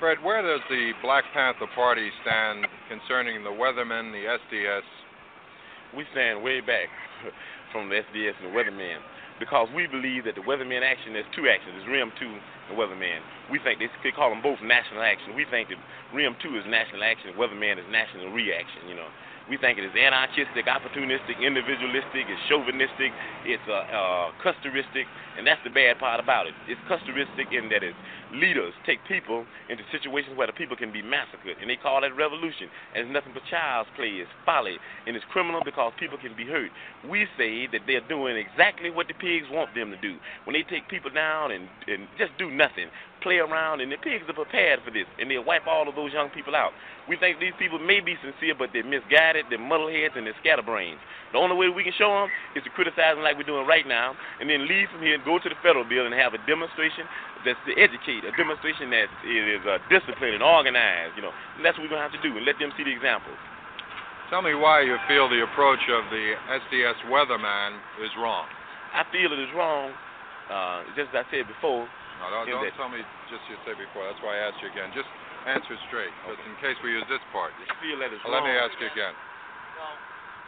Fred, where does the Black Panther Party stand concerning the Weathermen, the SDS? We stand way back from the SDS and the Weathermen because we believe that the Weathermen action, there's two actions, there's RYM 2 and Weatherman. We think they, they call them both national action. We think that RYM 2 is national action, Weatherman is national reaction, you know. We think it is anarchistic, opportunistic, individualistic, it's chauvinistic, it's uh, uh, custeristic, and that's the bad part about it. It's custeristic in that its leaders take people into situations where the people can be massacred, and they call that revolution. And it's nothing but child's play, it's folly, and it's criminal because people can be hurt. We say that they're doing exactly what the pigs want them to do. When they take people down and, and just do nothing, play around, and the pigs are prepared for this, and they'll wipe all of those young people out. We think these people may be sincere, but they're misguided, they're muddleheads, and they're scatterbrains. The only way we can show them is to criticize them like we're doing right now, and then leave from here and go to the federal building and have a demonstration that's to educate, a demonstration that is uh, disciplined and organized, you know. And that's what we're going to have to do, and let them see the examples. Tell me why you feel the approach of the SDS weatherman is wrong. I feel it is wrong, uh, just as I said before, no, don't, don't tell me just you said before. That's why I asked you again. Just answer straight, okay. just in case we use this part. I feel that is wrong. Let me ask you again.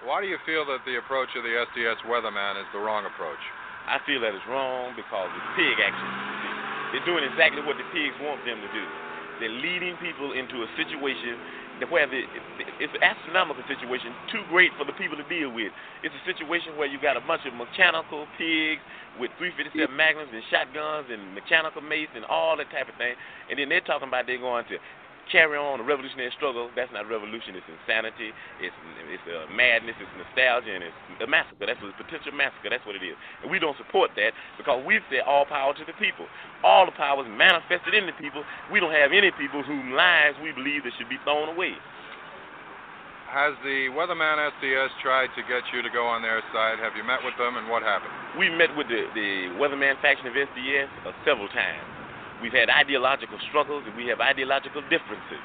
Why do you feel that the approach of the SDS weatherman is the wrong approach? I feel that it's wrong because it's pig action. They're doing exactly what the pigs want them to do. They're leading people into a situation where the, it's an astronomical situation, too great for the people to deal with. It's a situation where you got a bunch of mechanical pigs with 357 Magnums and shotguns and mechanical mace and all that type of thing, and then they're talking about they're going to carry on the revolutionary struggle. That's not revolution. It's insanity. It's it's a madness. It's nostalgia, and it's a massacre. That's a potential massacre. That's what it is. And we don't support that because we've said all power to the people. All the power is manifested in the people. We don't have any people whose lives we believe that should be thrown away. Has the Weatherman SDS tried to get you to go on their side? Have you met with them, and what happened? We met with the, the Weatherman faction of SDS uh, several times. We've had ideological struggles and we have ideological differences.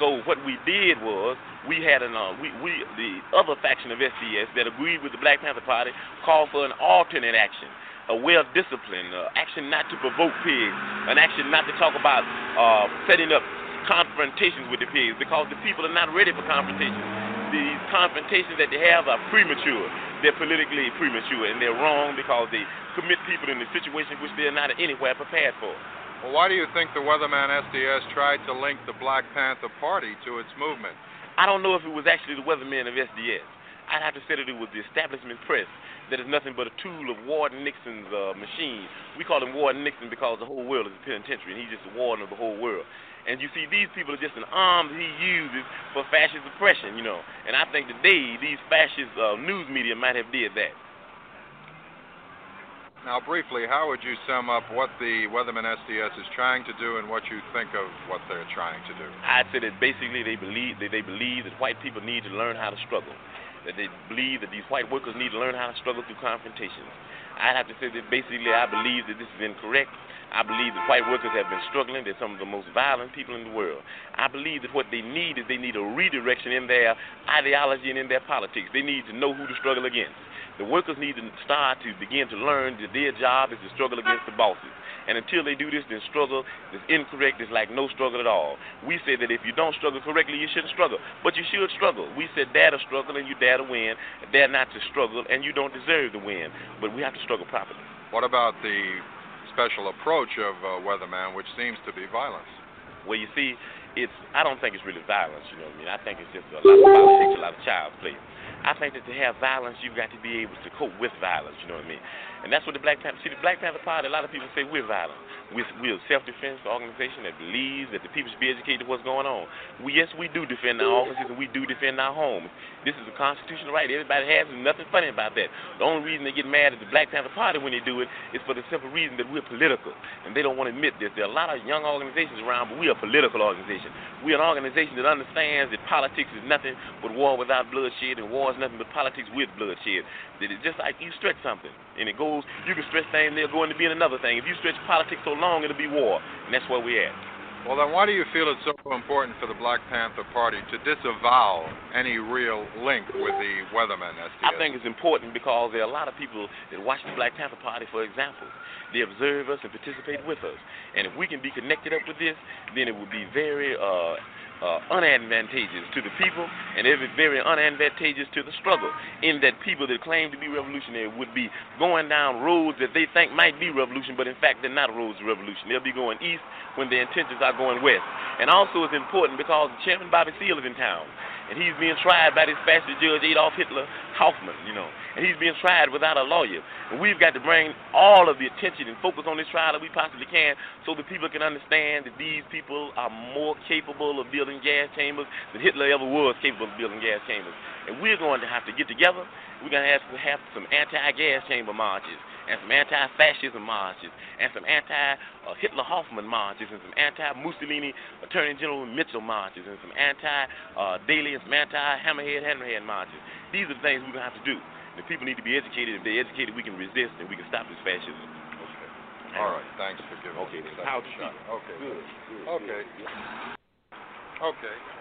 So what we did was we had an uh, we, we the other faction of SDS that agreed with the Black Panther Party called for an alternate action, a well disciplined uh, action not to provoke pigs, an action not to talk about uh, setting up confrontations with the pigs because the people are not ready for confrontations. These confrontations that they have are premature. They're politically premature and they're wrong because they commit people in a situation which they're not anywhere prepared for. Well, why do you think the Weatherman SDS tried to link the Black Panther Party to its movement? I don't know if it was actually the Weathermen of SDS. I'd have to say that it was the establishment press that is nothing but a tool of Warden Nixon's uh, machine. We call him Warden Nixon because the whole world is a penitentiary, and he's just a warden of the whole world. And you see, these people are just an arm that he uses for fascist oppression, you know. And I think today these fascist uh, news media might have did that. Now, briefly, how would you sum up what the Weatherman SDS is trying to do and what you think of what they're trying to do? I'd say that basically they believe that they believe that white people need to learn how to struggle. That they believe that these white workers need to learn how to struggle through confrontations. I'd have to say that basically I believe that this is incorrect. I believe that white workers have been struggling. They're some of the most violent people in the world. I believe that what they need is they need a redirection in their ideology and in their politics. They need to know who to struggle against. The workers need to start to begin to learn that their job is to struggle against the bosses. And until they do this, then struggle is incorrect. It's like no struggle at all. We say that if you don't struggle correctly, you shouldn't struggle. But you should struggle. We said dare to struggle and you dare to win, dare not to struggle and you don't deserve to win. But we have to struggle properly. What about the special approach of uh, Weatherman, which seems to be violence? Well, you see, it's I don't think it's really violence. You know what I mean? I think it's just a lot of politics, a lot of child play. I think that to have violence, you've got to be able to cope with violence. You know what I mean? And that's what the Black Panther. See, the Black Panther Party. A lot of people say we're violent. We're, we're a self-defense organization that believes that the people should be educated what's going on. We, yes, we do defend our offices and we do defend our homes. This is a constitutional right. Everybody has it. Nothing funny about that. The only reason they get mad at the Black Panther Party when they do it is for the simple reason that we're political, and they don't want to admit this. There are a lot of young organizations around, but we are a political organization. We're an organization that understands that politics is nothing but war without bloodshed, and war is nothing but politics with bloodshed. That it's just like you stretch something, and it goes. You can stretch things, they'll go into being another thing. If you stretch politics so long, it'll be war, and that's where we're at. Well, then why do you feel it's so important for the Black Panther Party to disavow any real link with the Weathermen SDS? I think it's important because there are a lot of people that watch the Black Panther Party, for example. They observe us and participate with us. And if we can be connected up with this, then it would be very uh, uh, unadvantageous to the people, and it very unadvantageous to the struggle. In that people that claim to be revolutionary would be going down roads that they think might be revolution, but in fact they're not roads of revolution. They'll be going east when their intentions are going west. And also it's important because Chairman Bobby Seale is in town and he's being tried by this fascist judge Adolf Hitler Hoffman, you know, and he's being tried without a lawyer. And we've got to bring all of the attention and focus on this trial that we possibly can, so that people can understand that these people are more capable of building gas chambers than Hitler ever was capable of building gas chambers. And we're going to have to get together. We're going to have to have some anti-gas chamber marches and some anti-fascism marches, and some anti-Hitler Hoffman marches, and some anti-Mussolini Attorney General Mitchell marches, and some anti-Daley and some anti-Hammerhead Hammerhead marches. These are the things we're going to have to do. The people need to be educated. If they're educated, we can resist and we can stop this fascism. Okay. All right. Thanks for giving okay, us How to shot. Okay. Good. good. Okay. Good. Okay.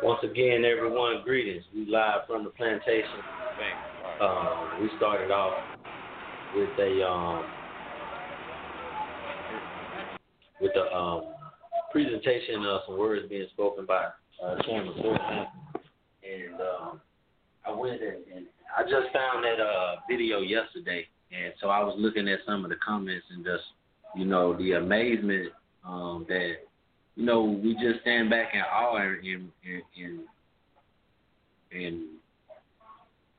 Once again, everyone, greetings. We live from the plantation. Uh, we started off with a um, with a um, presentation of some words being spoken by uh, Chairman Thornton, and um, I went and, and I just found that uh, video yesterday, and so I was looking at some of the comments and just you know the amazement um, that you know we just stand back in awe and and and, and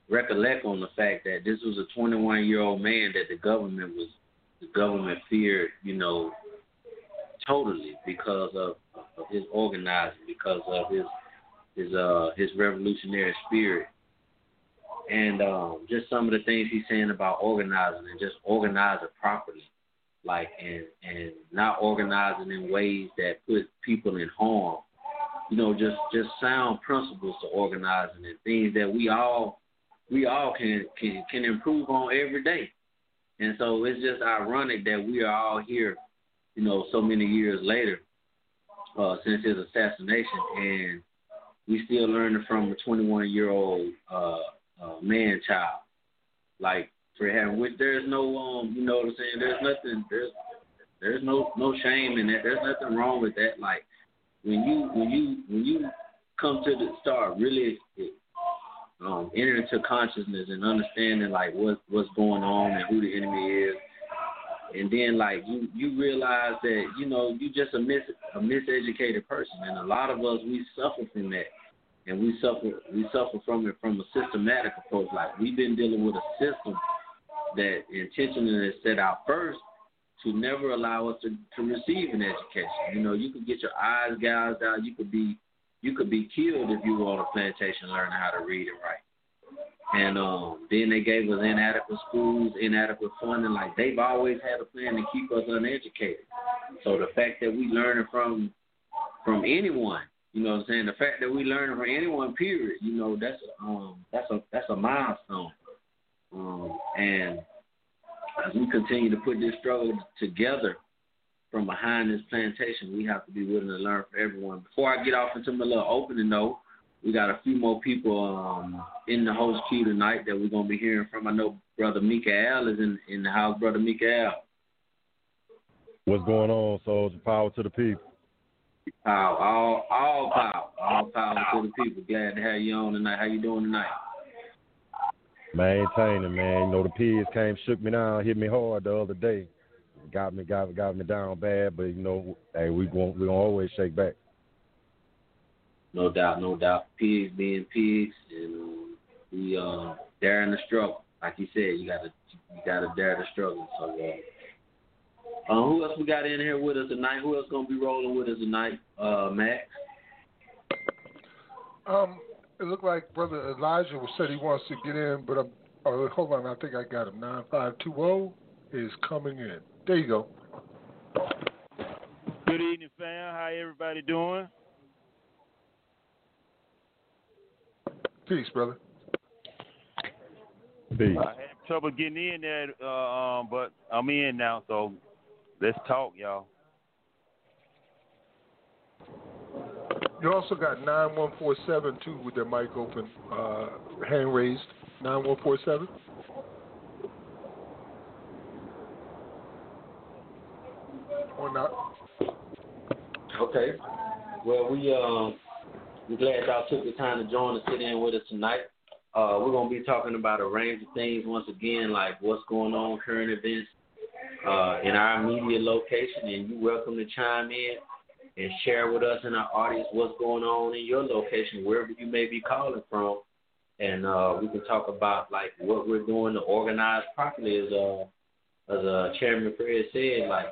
recollect on the fact that this was a 21 year old man that the government was the government feared, you know, totally because of, of his organizing, because of his his uh his revolutionary spirit, and um, just some of the things he's saying about organizing and just organizing properly, like and and not organizing in ways that put people in harm. You know, just just sound principles to organizing and things that we all we all can can can improve on every day. And so it's just ironic that we are all here, you know, so many years later, uh, since his assassination, and we still learning from a 21 year old uh, uh, man child, like for having which there's no um, you know what I'm saying? There's nothing there's there's no no shame in that. There's nothing wrong with that. Like when you when you when you come to the start really um, enter into consciousness and understanding like what what's going on and who the enemy is, and then like you you realize that you know you just a mis a miseducated person, and a lot of us we suffer from that, and we suffer we suffer from it from a systematic approach. Like we've been dealing with a system that intentionally is set out first to never allow us to, to receive an education. You know, you could get your eyes gouged out, you could be you could be killed if you were on a plantation learning how to read and write. And um, then they gave us inadequate schools, inadequate funding. Like they've always had a plan to keep us uneducated. So the fact that we learning from from anyone, you know what I'm saying? The fact that we learning from anyone, period, you know, that's um that's a that's a milestone. Um, and as we continue to put this struggle together, from behind this plantation, we have to be willing to learn from everyone. Before I get off into my little opening note, we got a few more people um, in the host queue tonight that we're gonna be hearing from. I know Brother Mikael is in in the house. Brother Mikael. What's going on, soldier? Power to the people. Power, all all power, all power to the people. Glad to have you on tonight. How you doing tonight? Maintaining, man. You know the pigs came, shook me down, hit me hard the other day got me got got me down bad, but you know, hey, we going we gonna always shake back. No doubt, no doubt. Pigs being pigs, and um, we uh, daring the struggle. Like you said, you gotta you gotta dare the struggle. So, uh, uh, who else we got in here with us tonight? Who else gonna be rolling with us tonight? Uh, Max. Um, it looked like Brother Elijah said he wants to get in, but I'm. Oh, hold on, I think I got him. Nine five two zero is coming in. There you go. Good evening, fam. How everybody doing? Peace, brother. Peace. I had trouble getting in there, uh, um, but I'm in now, so Let's talk, y'all. You also got 9147 too with their mic open, uh, hand raised. 9147. Or not? Okay. Well, we um, we're glad y'all took the time to join and sit in with us tonight. Uh, we're gonna be talking about a range of things once again, like what's going on, current events uh, in our media location, and you're welcome to chime in and share with us and our audience what's going on in your location, wherever you may be calling from, and uh, we can talk about like what we're doing to organize properly, as uh, as uh, Chairman Fred said, like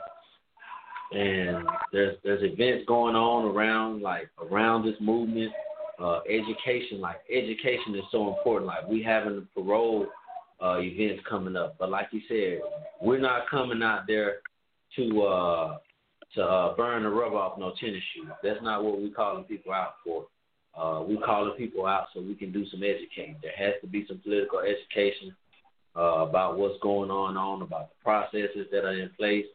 and there's there's events going on around like around this movement. Uh, education, like education, is so important. Like we having the parole uh, events coming up, but like you said, we're not coming out there to uh, to uh, burn the rub off no tennis shoes. That's not what we're calling people out for. Uh, we calling people out so we can do some educating. There has to be some political education uh, about what's going on, on about the processes that are in place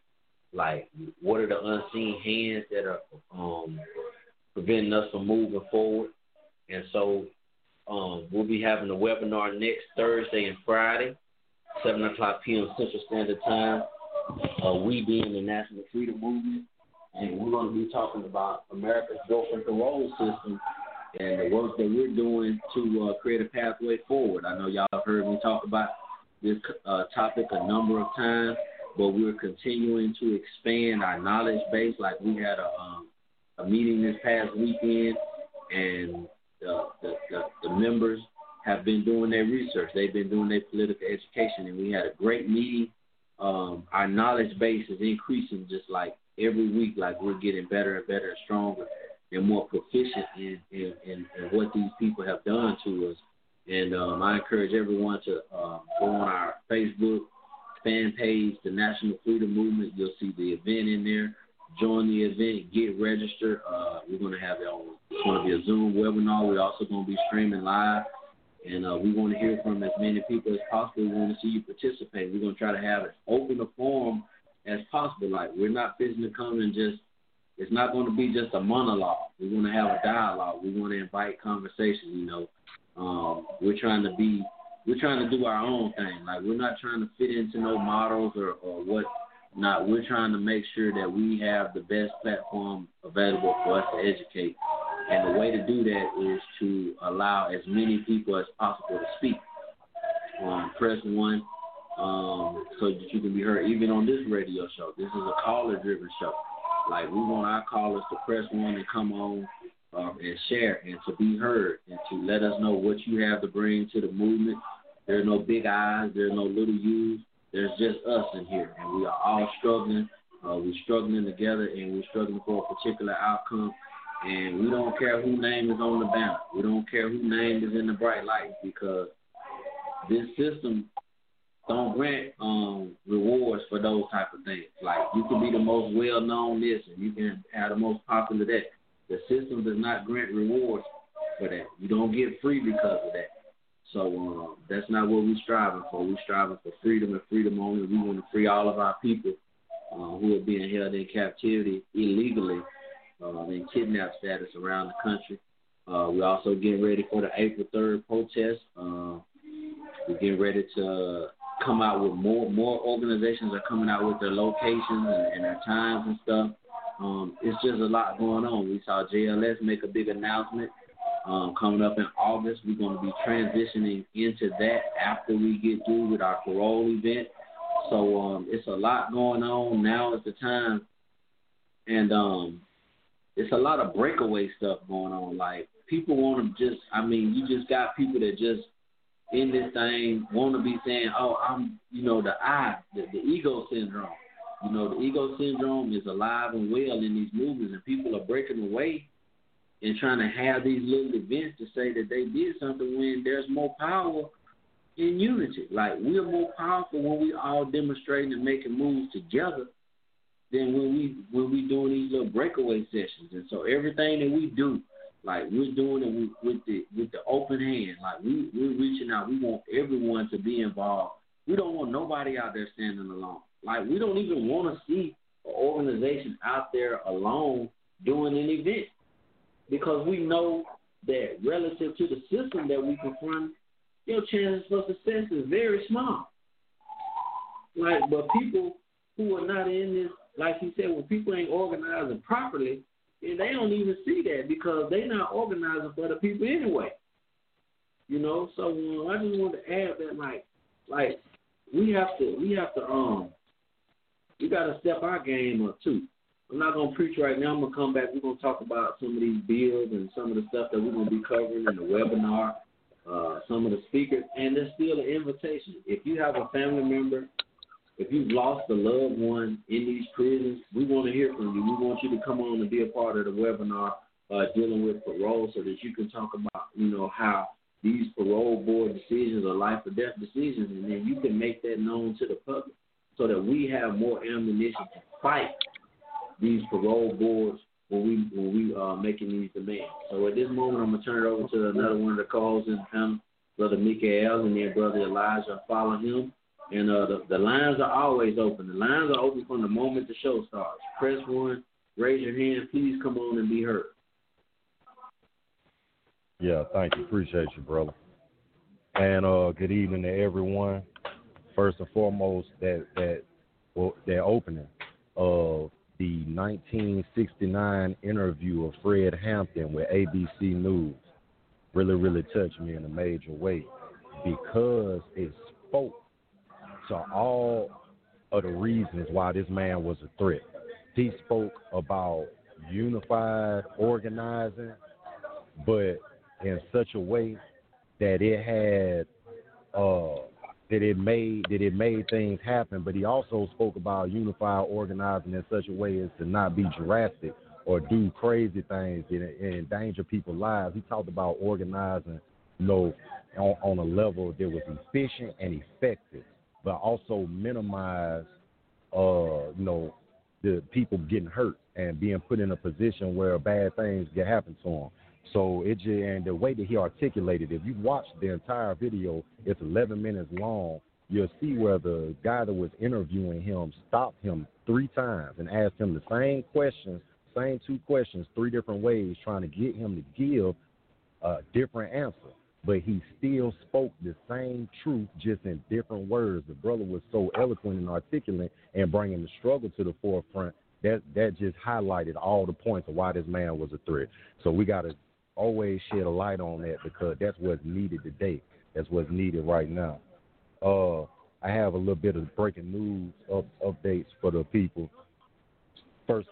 like, what are the unseen hands that are um, preventing us from moving forward? And so, um, we'll be having a webinar next Thursday and Friday, 7 o'clock p.m. Central Standard Time. Uh, we being the National Freedom Movement, and we're going to be talking about America's broken parole system and the work that we're doing to uh, create a pathway forward. I know y'all have heard me talk about this uh, topic a number of times but we're continuing to expand our knowledge base. Like we had a um, a meeting this past weekend, and the, the, the the members have been doing their research. They've been doing their political education, and we had a great meeting. Um, our knowledge base is increasing just like every week. Like we're getting better and better and stronger and more proficient in, in, in, in what these people have done to us. And um, I encourage everyone to um, go on our Facebook fan page, the National Freedom Movement. You'll see the event in there. Join the event, get registered. Uh, we're going to have it on. It's going to be a Zoom webinar. We're also going to be streaming live, and uh, we want to hear from as many people as possible. We want to see you participate. We're going to try to have as open a forum as possible. Like we're not fishing to come and just. It's not going to be just a monologue. We want to have a dialogue. We want to invite conversation. You know, um, we're trying to be we're trying to do our own thing. Like we're not trying to fit into no models or, or what not. We're trying to make sure that we have the best platform available for us to educate. And the way to do that is to allow as many people as possible to speak. Um, press one um, so that you can be heard, even on this radio show. This is a caller driven show. Like we want our callers to press one and come on um, and share and to be heard and to let us know what you have to bring to the movement there are no big eyes. There are no little U's. There's just us in here, and we are all struggling. Uh, we're struggling together, and we're struggling for a particular outcome. And we don't care whose name is on the banner. We don't care whose name is in the bright lights because this system don't grant um, rewards for those type of things. Like you can be the most well known this, and you can have the most popular that. The system does not grant rewards for that. You don't get free because of that. So um, that's not what we're striving for. We're striving for freedom and freedom only. We want to free all of our people uh, who are being held in captivity illegally uh, in kidnap status around the country. Uh, we're also getting ready for the April 3rd protest. Uh, we're getting ready to come out with more more organizations are coming out with their locations and, and their times and stuff. Um, it's just a lot going on. We saw JLS make a big announcement um, coming up in August. We're going to be transitioning into that after we get through with our parole event. So um, it's a lot going on. Now is the time, and um, it's a lot of breakaway stuff going on. Like people want to just, I mean, you just got people that just in this thing want to be saying, "Oh, I'm," you know, the I, the, the ego syndrome. You know, the ego syndrome is alive and well in these movies, and people are breaking away and trying to have these little events to say that they did something when there's more power in unity. Like we're more powerful when we all demonstrating and making moves together than when we when we doing these little breakaway sessions. And so everything that we do, like we're doing it with, the with the open hand. Like we we're reaching out. We want everyone to be involved. We don't want nobody out there standing alone. Like we don't even want to see an organization out there alone doing an event because we know that relative to the system that we confront, your chances for success is very small. Like, but people who are not in this, like you said, when people ain't organizing properly, and they don't even see that because they're not organizing for the people anyway. You know, so um, I just want to add that, like, like we have to, we have to, um, we got to step our game up too. I'm not gonna preach right now. I'm gonna come back. We're gonna talk about some of these bills and some of the stuff that we're gonna be covering in the webinar. Uh, some of the speakers, and there's still an invitation. If you have a family member, if you've lost a loved one in these prisons, we want to hear from you. We want you to come on and be a part of the webinar uh, dealing with parole, so that you can talk about, you know, how these parole board decisions are life or death decisions, and then you can make that known to the public, so that we have more ammunition to fight these parole boards when we when we are uh, making these demands. So at this moment, I'm gonna turn it over to another one of the calls in him, brother Mikael, and then brother Elijah. Follow him, and uh, the, the lines are always open. The lines are open from the moment the show starts. Press one, raise your hand, please come on and be heard. Yeah, thank you. Appreciate you, brother. And uh, good evening to everyone. First and foremost, that that well, that opening of the 1969 interview of Fred Hampton with ABC News really, really touched me in a major way because it spoke to all of the reasons why this man was a threat. He spoke about unified organizing, but in such a way that it had uh, that it made that it made things happen, but he also spoke about unified organizing in such a way as to not be drastic or do crazy things and, endanger people's lives. He talked about organizing, you know, on, on a level that was efficient and effective, but also minimize, uh, you know, the people getting hurt and being put in a position where bad things get happen to them. So it just, and the way that he articulated, if you watch the entire video, it's 11 minutes long. You'll see where the guy that was interviewing him stopped him three times and asked him the same questions, same two questions, three different ways, trying to get him to give a different answer. But he still spoke the same truth, just in different words. The brother was so eloquent and articulate and bringing the struggle to the forefront that that just highlighted all the points of why this man was a threat. So we got to always shed a light on that because that's what's needed today. That's what's needed right now. Uh, I have a little bit of breaking news up, updates for the people. First,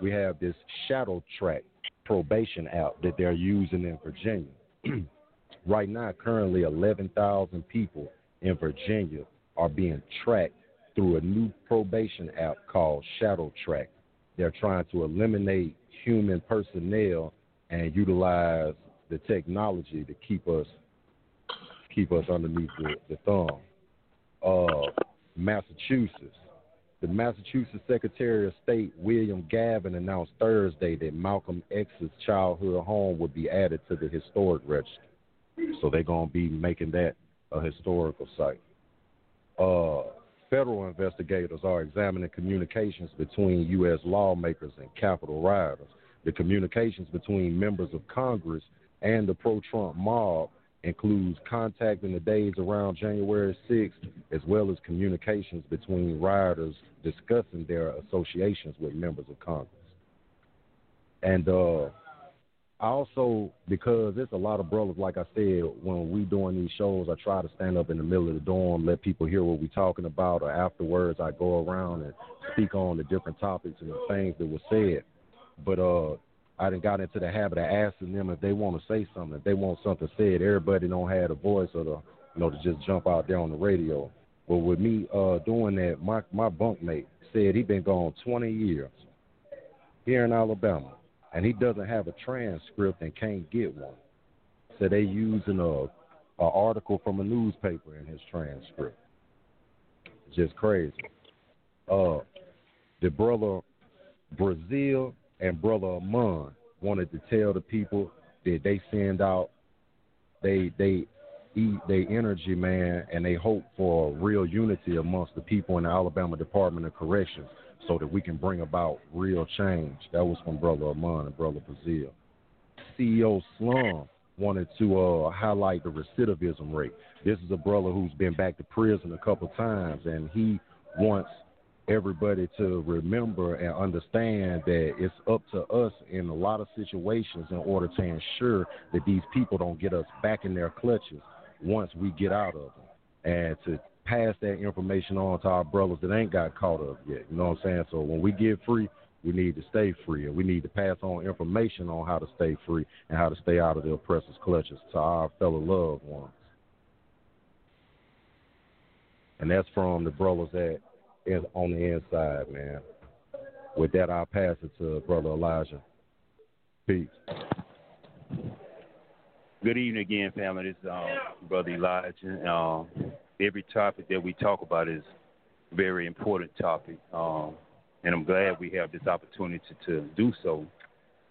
we have this Shadow Track probation app that they're using in Virginia. right now, currently 11,000 people in Virginia are being tracked through a new probation app called Shadow Track. They're trying to eliminate human personnel and utilize the technology to keep us keep us underneath the, the thumb. Uh, Massachusetts. The Massachusetts Secretary of State William Galvin announced Thursday that Malcolm X's childhood home would be added to the historic register. So they're going to be making that a historical site. Uh, federal investigators are examining communications between U.S. lawmakers and Capitol rioters the communications between members of Congress and the pro Trump mob includes contact in the days around January 6th, as well as communications between rioters discussing their associations with members of Congress. And uh, also, because there's a lot of brothers, like I said, when we doing these shows, I try to stand up in the middle of the dorm, let people hear what we're talking about, or afterwards I go around and speak on the different topics and the things that were said. But uh, I done got into the habit of asking them if they want to say something. If they want something said, everybody don't have a voice or the you know to just jump out there on the radio. But with me uh, doing that, my my bunkmate said he been gone 20 years here in Alabama, and he doesn't have a transcript and can't get one. So they using a, a article from a newspaper in his transcript. Just crazy. Uh, the brother Brazil and Brother Amon wanted to tell the people that they send out they they eat their energy, man, and they hope for real unity amongst the people in the Alabama Department of Corrections so that we can bring about real change. That was from Brother Amon and Brother Brazil. CEO Slum wanted to uh, highlight the recidivism rate. This is a brother who's been back to prison a couple times, and he wants everybody to remember and understand that it's up to us in a lot of situations in order to ensure that these people don't get us back in their clutches once we get out of them, and to pass that information on to our brothers that ain't got caught up yet. You know what I'm saying? So when we get free, we need to stay free, and we need to pass on information on how to stay free and how to stay out of the oppressor's clutches to our fellow loved ones. And that's from the brothers that is on the inside, man. With that, I'll pass it to Brother Elijah. Peace. Good evening again, family. This is um, Brother Elijah. Um, every topic that we talk about is a very important topic. Um, and I'm glad we have this opportunity to do so.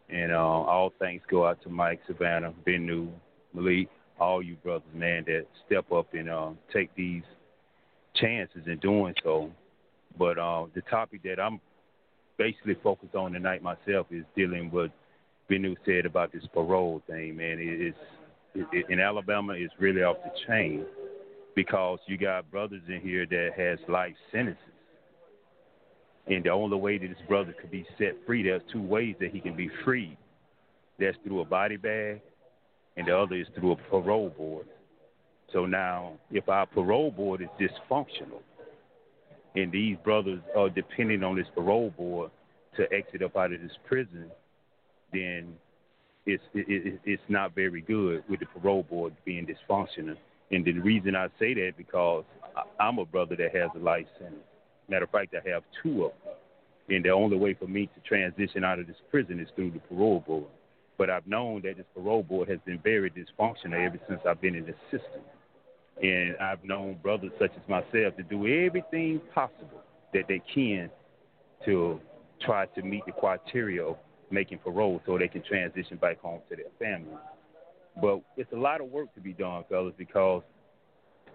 And uh, all thanks go out to Mike, Savannah, Benu, Malik, all you brothers, man, that step up and uh, take these chances in doing so. But uh, the topic that I'm basically focused on tonight myself is dealing with Benu said about this parole thing, man. It is it, in Alabama, it's really off the chain because you got brothers in here that has life sentences and the only way that this brother could be set free, there's two ways that he can be freed. That's through a body bag, and the other is through a parole board. So now, if our parole board is dysfunctional, and these brothers are depending on this parole board to exit up out of this prison, then it's it, it's not very good with the parole board being dysfunctional. And the reason I say that because I'm a brother that has a life sentence. Matter of fact, I have two of them. And the only way for me to transition out of this prison is through the parole board. But I've known that this parole board has been very dysfunctional ever since I've been in the system. And I've known brothers such as myself to do everything possible that they can to try to meet the criteria of making parole so they can transition back home to their families. But it's a lot of work to be done, fellas, because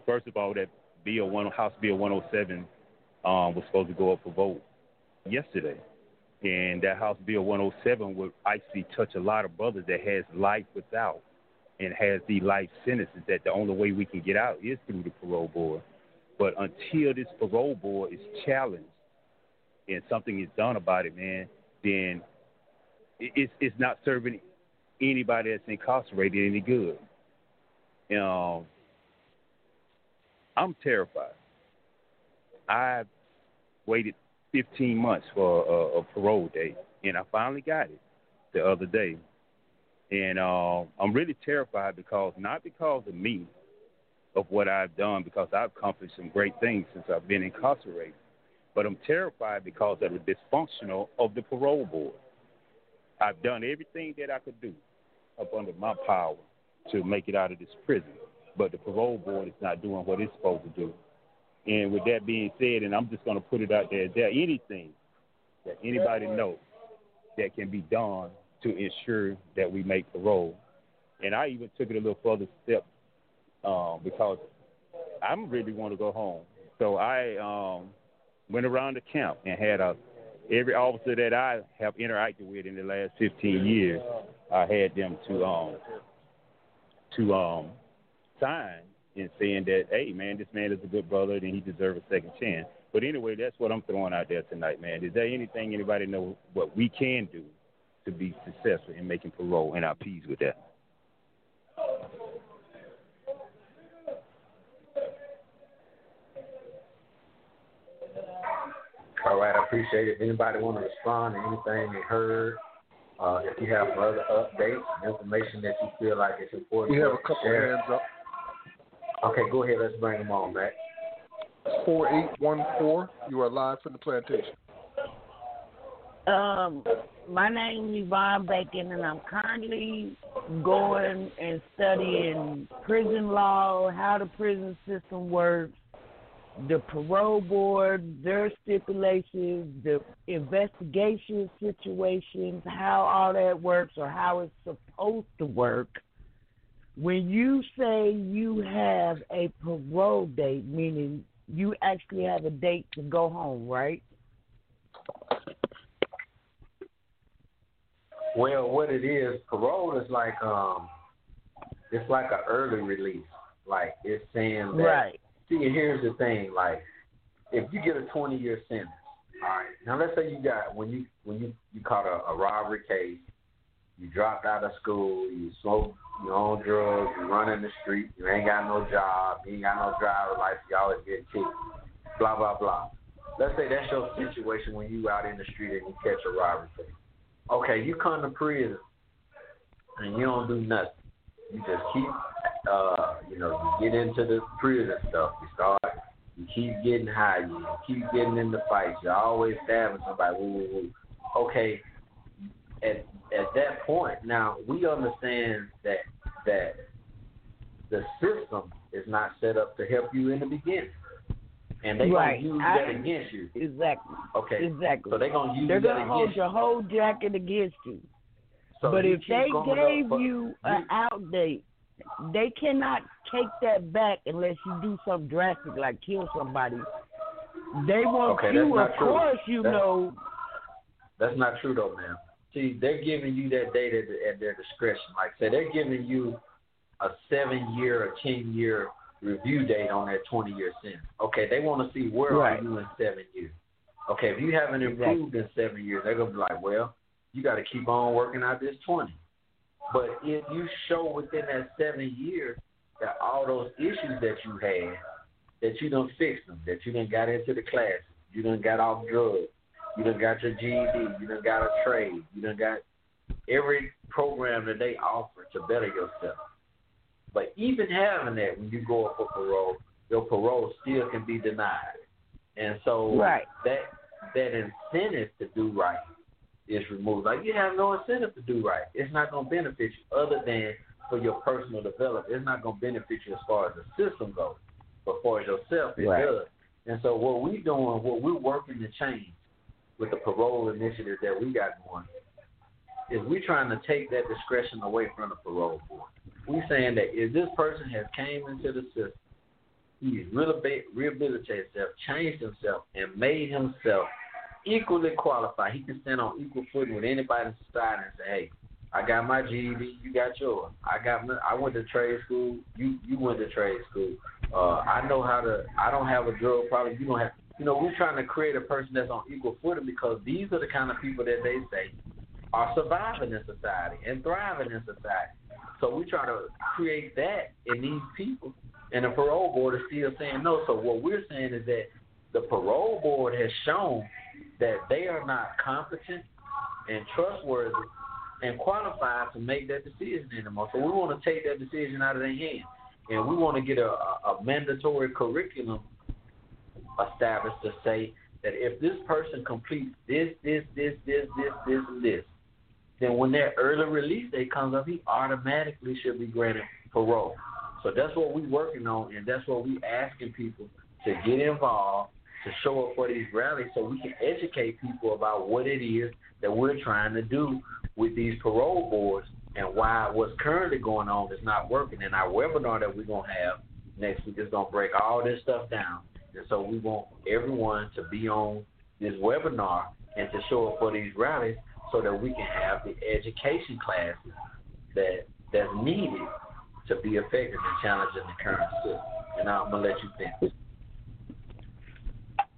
first of all, that bill one House Bill 107 um, was supposed to go up for vote yesterday. And that House Bill 107 would actually touch a lot of brothers that has life without and has the life sentences that the only way we can get out is through the parole board. But until this parole board is challenged and something is done about it, man, then it's it's not serving anybody that's incarcerated any good. You know, I'm terrified. I waited 15 months for a, a parole date, and I finally got it the other day. And uh, I'm really terrified because not because of me, of what I've done, because I've accomplished some great things since I've been incarcerated, but I'm terrified because of the dysfunctional of the parole board. I've done everything that I could do up under my power to make it out of this prison, but the parole board is not doing what it's supposed to do. And with that being said, and I'm just going to put it out there, is there anything that anybody knows that can be done to ensure that we make parole? And I even took it a little further step um, because I really want to go home. So I um, went around the camp and had a every officer that I have interacted with in the last 15 years, I had them to um to um sign in saying that, hey, man, this man is a good brother and he deserves a second chance. But anyway, that's what I'm throwing out there tonight, man. Is there anything anybody know what we can do to be successful in making parole and our peace with that? All right, I appreciate it. Anybody want to respond to anything they heard? Uh, if you have other updates, information that you feel like it's important, we have a couple share. hands up. Okay, go ahead. Let's bring them on, Matt. Four eight one four. You are live from the plantation. Um, my name is Yvonne Bacon, and I'm currently going and studying prison law, how the prison system works, the parole board, their stipulations, the investigation situations, how all that works or how it's supposed to work. When you say you have a parole date, meaning you actually have a date to go home, right? Well, what it is, parole is like um, it's like an early release. Like it's saying that. Right. See, here's the thing. Like, if you get a 20 year sentence, all right. Now let's say you got when you when you you caught a, a robbery case, you dropped out of school, you smoke your own drugs, you run in the street, you ain't got no job, you ain't got no driver license, you always get kicked, blah blah blah. Let's say that's your situation when you out in the street and you catch a robbery case. Okay, you come to prison and you don't do nothing. You just keep, uh, you know, you get into the prison stuff. You start, you keep getting high. You keep getting into fights. You're always stabbing somebody. Woo, woo, woo. Okay, at at that point, now we understand that that the system is not set up to help you in the beginning, and they Right. gonna use I- that against you. Exactly. Okay, Exactly. so they're gonna use They're gonna hold against your you. whole jacket against you. So but if they going up, gave you an outdate, they cannot take that back unless you do something drastic like kill somebody. They want Okay, you, of true. course, you That's- know. That's not true though, man. See, they're giving you that data at their discretion. Like I said, they're giving you a seven year or ten year review date on that twenty year sentence. Okay, they want to see where Right. are you in seven years. Okay, if you haven't improved in seven years, they're gonna be like, well, you got to keep on working out this twenty. But if you show within that seven years that all those issues that you had, that you done fixed them, that you done got into the class, you done got off drugs, you done got your GED, you done got a trade, you done got every program that they offer to better yourself. But even having that, when you go up for parole, your parole still can be denied. And so Right. that that incentive to do right is removed. Like you have no incentive to do right. It's not going to benefit you other than for your personal development. It's not going to benefit you as far as the system goes, but for yourself, it Right. does. And so what we're doing, what we're working to change with the parole initiative that we got going, is we're trying to take that discretion away from the parole board. We're saying that if this person has came into the system, he's rehabilitated rehabilitated himself, changed himself, and made himself equally qualified. He can stand on equal footing with anybody in society and say, "Hey, I got my GED, you got yours. I got my, I went to trade school, you you went to trade school. Uh, I know how to. I don't have a drug problem. You don't have. You know, we're trying to create a person that's on equal footing because these are the kind of people that they say are surviving in society and thriving in society. So we try to create that in these people, and the parole board is still saying no. So what we're saying is that the parole board has shown that they are not competent and trustworthy and qualified to make that decision anymore. So we want to take that decision out of their hands, and we want to get a, a, mandatory curriculum established to say that if this person completes this, this, this, this, this, this, and this, then when that early release date comes up, he automatically should be granted parole. So that's what we're working on, and that's what we're asking people to get involved, to show up for these rallies so we can educate people about what it is that we're trying to do with these parole boards and why what's currently going on is not working. And our webinar that we're going to have next week is going to break all this stuff down. And so we want everyone to be on this webinar and to show up for these rallies so that we can have the education classes that that's needed to be effective in challenging the current system. And I'm gonna let you finish.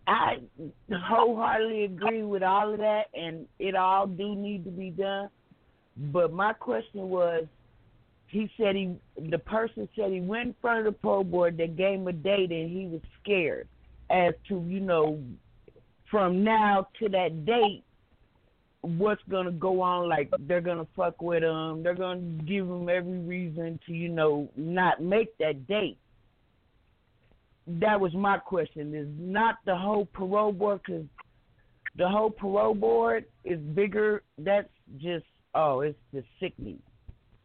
I wholeheartedly agree with all of that, and it all do need to be done. But my question was, he said he, the person said he went in front of the pro board, they gave him a date, and he was scared as to, you know, from now to that date, what's gonna go on. Like they're gonna fuck with him, they're gonna give him every reason to, you know, not make that date that was my question. Is not the whole parole board because the whole parole board is bigger. That's just oh, it's just sickening.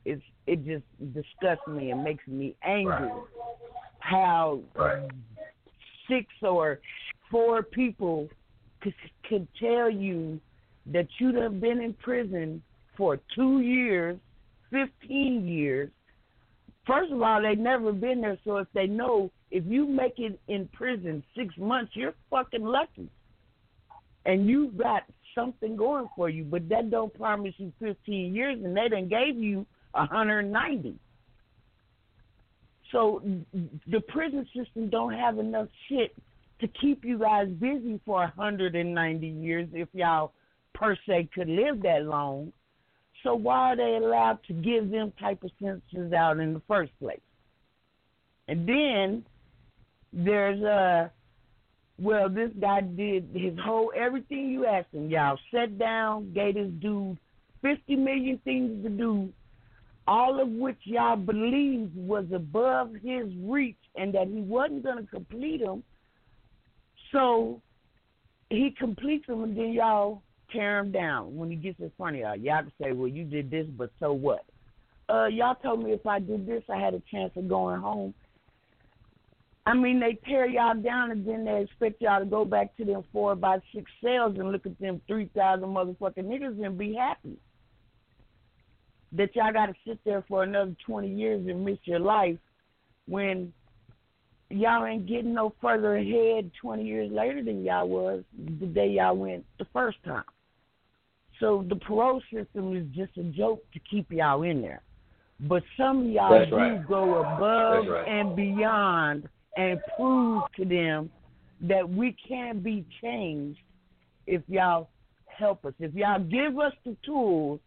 It's it just disgusts me and makes me angry. Right. How Right. six or four people could, could tell you that you'd have been in prison for two years, fifteen years. First of all, they've never been there, so if they know if you make it in prison six months, you're fucking lucky. and you've got something going for you, but that don't promise you 15 years, and they done gave you 190. So the prison system don't have enough shit to keep you guys busy for 190 years if y'all per se could live that long. So why are they allowed to give them type of sentences out in the first place? And then there's a well, this guy did his whole everything you asked him. Y'all sat down, gave this dude fifty million things to do, all of which y'all believed was above his reach and that he wasn't going to complete them. So he completes them, and then y'all tear him down when he gets in front of y'all. Y'all can say, "Well, you did this, but so what?" Uh, y'all told me if I did this, I had a chance of going home. I mean, they tear y'all down and then they expect y'all to go back to them four by six cells and look at them three thousand motherfucking niggas and be happy. That y'all got to sit there for another twenty years and miss your life when y'all ain't getting no further ahead twenty years later than y'all was the day y'all went the first time. So the parole system is just a joke to keep y'all in there. But some of y'all do right. go above right. and beyond and prove to them that we can be changed if y'all help us. If y'all give us the tools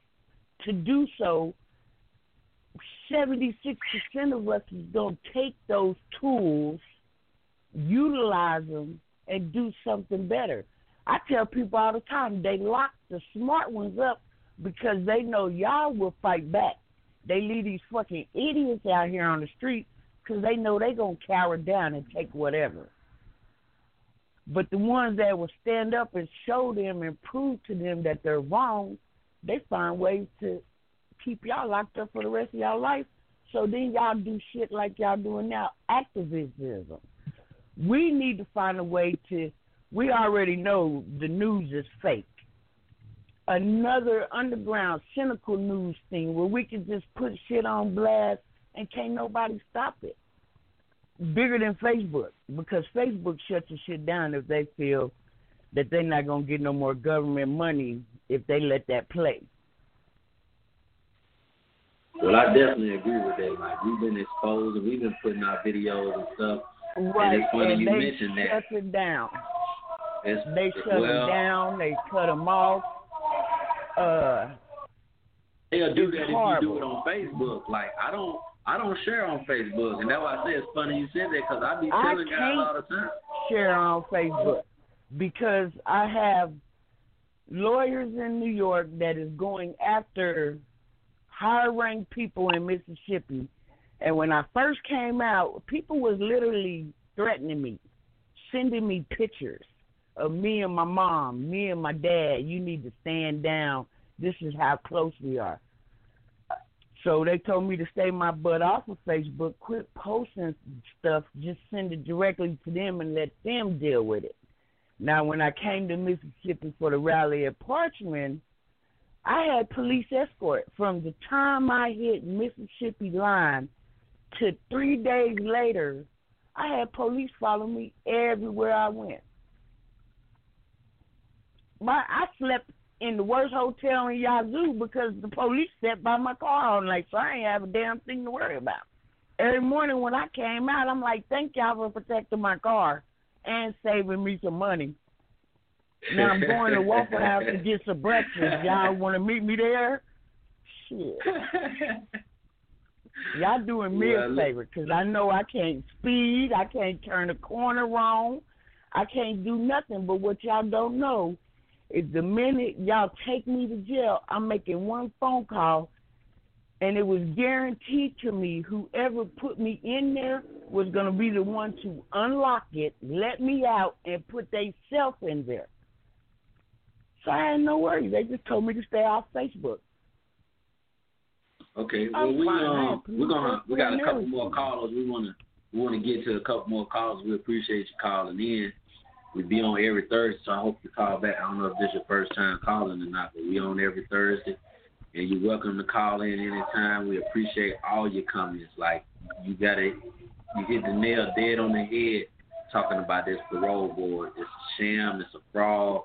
to do so, 76% of us is going to take those tools, utilize them, and do something better. I tell people all the time they lock the smart ones up because they know y'all will fight back. They leave these fucking idiots out here on the street because they know they're going to cower down and take whatever. But the ones that will stand up and show them and prove to them that they're wrong, they find ways to keep y'all locked up for the rest of y'all life. So then y'all do shit like y'all doing now, activism. We need to find a way to. We already know the news is fake. Another underground, cynical news thing where we can just put shit on blast and can't nobody stop it. Bigger than Facebook because Facebook shuts the shit down if they feel that they're not gonna get no more government money if they let that play. Well, I definitely agree with that. Like we've been exposed and we've been putting out videos and stuff. Right, and it's funny and you they mentioned that. shut it down. It's, They shut well, it down. They cut them off. Uh, They'll do that if you do it on Facebook. Like I don't, I don't share on Facebook, and that's why I say it's funny you said that because I be telling can't- all the time. share on Facebook because I have lawyers in New York that is going after high ranked people in Mississippi. And when I first came out, people was literally threatening me, sending me pictures of me and my mom, me and my dad. You need to stand down. This is how close we are. So they told me to stay my butt off of Facebook, quit posting stuff, just send it directly to them and let them deal with it. Now, when I came to Mississippi for the rally at Parchman, I had police escort from the time I hit Mississippi line to three days later. I had police follow me everywhere I went. My I slept in the worst hotel in Yazoo because the police sat by my car all night, so I ain't have a damn thing to worry about. Every morning when I came out, I'm like, thank y'all for protecting my car and saving me some money. Now I'm going to Waffle House to get some breakfast. Y'all want to meet me there? Shit. Y'all doing me Well, a favor because I know I can't speed, I can't turn a corner wrong, I can't do nothing. But what y'all don't know the minute y'all take me to jail, I'm making one phone call, and it was guaranteed to me whoever put me in there was going to be the one to unlock it, let me out, and put they self in there. So I had no worries. They just told me to stay off Facebook. Okay, well I'm we um we're gonna we got a couple more callers. We wanna we wanna get to a couple more callers. We appreciate you calling in. We be on every Thursday, so I hope you call back. I don't know if this is your first time calling or not, but we on every Thursday. And you're welcome to call in anytime. We appreciate all your comments. Like you got it you hit the nail dead on the head talking about this parole board. It's a sham, it's a fraud.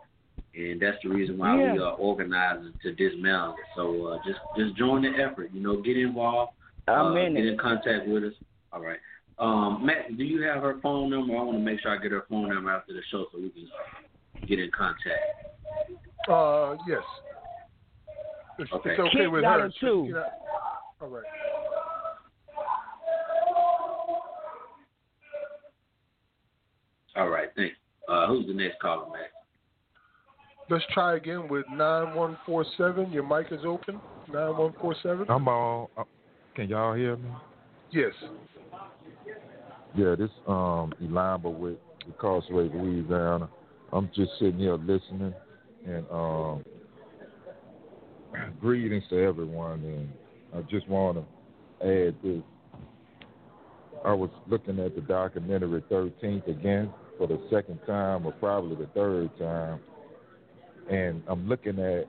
and that's the reason why Yeah. we are organizing to dismantle it. So uh, just just join the effort. You know, get involved. I'm uh, in get it. in contact with us. All right. Um, Matt, do you have her phone number? I want to make sure I get her phone number after the show so we can get in contact. Uh, yes. It's Okay. it's okay with her. it, too. You all right. All right, thanks. Uh, who's the next caller, Matt? Let's try again with 9147. Your mic is open. 9147. I'm all. Uh, can y'all hear me? Yes. Yeah, this um Elamba with Incarcerated Louisiana. I'm just sitting here listening and um greetings to everyone and I just wanna add this. I was looking at the documentary Thirteenth again for the second time or probably the third time and I'm looking at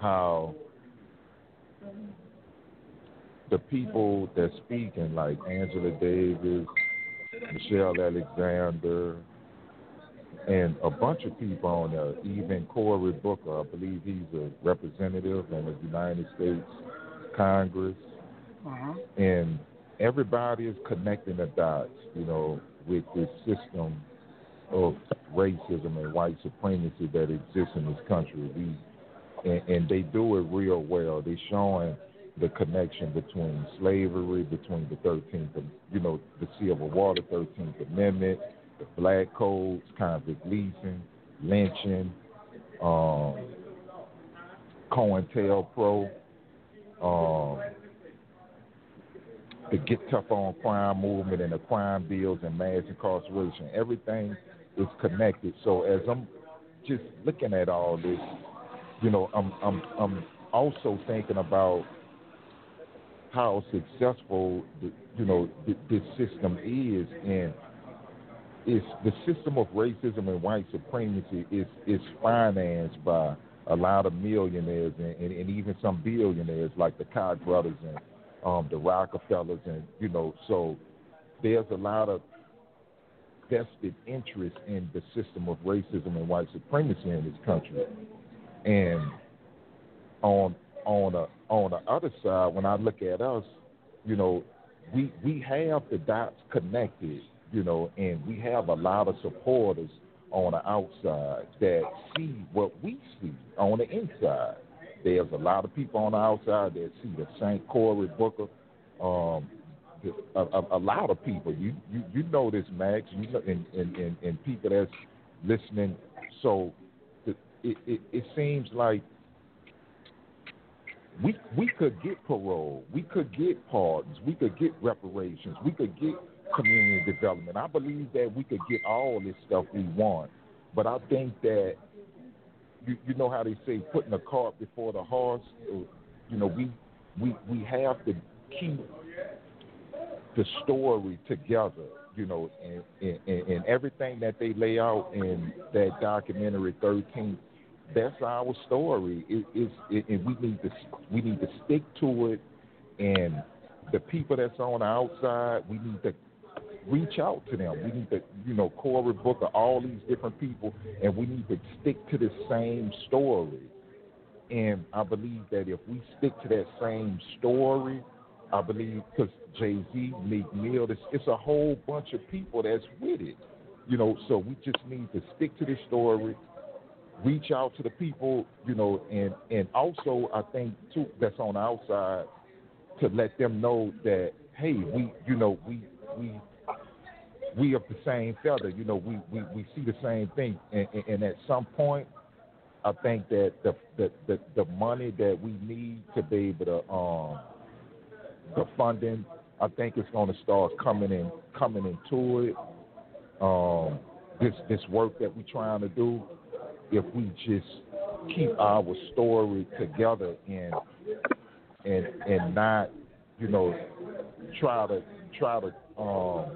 how the people that speaking like Angela Davis, Michelle Alexander, and a bunch of people on there, even Cory Booker, I believe he's a representative in the United States Congress, uh-huh. and everybody is connecting the dots, you know, with this system of racism and white supremacy that exists in this country. We and, and they do it real well. They're showing the connection between slavery, between the 13th, you know, the Civil War, the 13th Amendment, the Black Codes, convict leasing, lynching, um, COINTELPRO, um, the Get Tough on Crime movement and the crime bills and mass incarceration. Everything is connected. So as I'm just looking at all this, you know, I'm I'm I'm also thinking about how successful the, you know th- this system is, and it's the system of racism and white supremacy is is financed by a lot of millionaires and, and, and even some billionaires like the Koch brothers and um, the Rockefellers, and you know, so there's a lot of vested interest in the system of racism and white supremacy in this country, and on on a on the other side, when I look at us, you know, we we have the dots connected, you know, and we have a lot of supporters on the outside that see what we see on the inside. There's a lot of people on the outside that see the St. Cory Booker, um, a, a, a lot of people. You you you know this, Max, you know, and and, and, and people that's listening. So it it it seems like we we could get parole, we could get pardons, we could get reparations, we could get community development. I believe that we could get all this stuff we want, but I think that you you know how they say putting the cart before the horse. You know we we we have to keep the story together. You know, and, and, and everything that they lay out in that documentary, Thirteen that's our story. It, it's it, and we need to we need to stick to it. And the people that's on the outside, we need to reach out to them. We need to, you know, Cory Booker, all these different people, and we need to stick to the same story. And I believe that if we stick to that same story, I believe because Jay Z, Meek Mill, it's, it's a whole bunch of people that's with it. You know, so we just need to stick to the story reach out to the people, you know, and and also I think too that's on the outside to let them know that hey, we you know we we we of the same feather, you know, we we, we see the same thing, and, and, and at some point, I think that the, the the the money that we need to be able to um the funding, I think it's going to start coming in coming into it. Um, this this work that we're trying to do, if we just keep our story together and and and not, you know, try to try to um,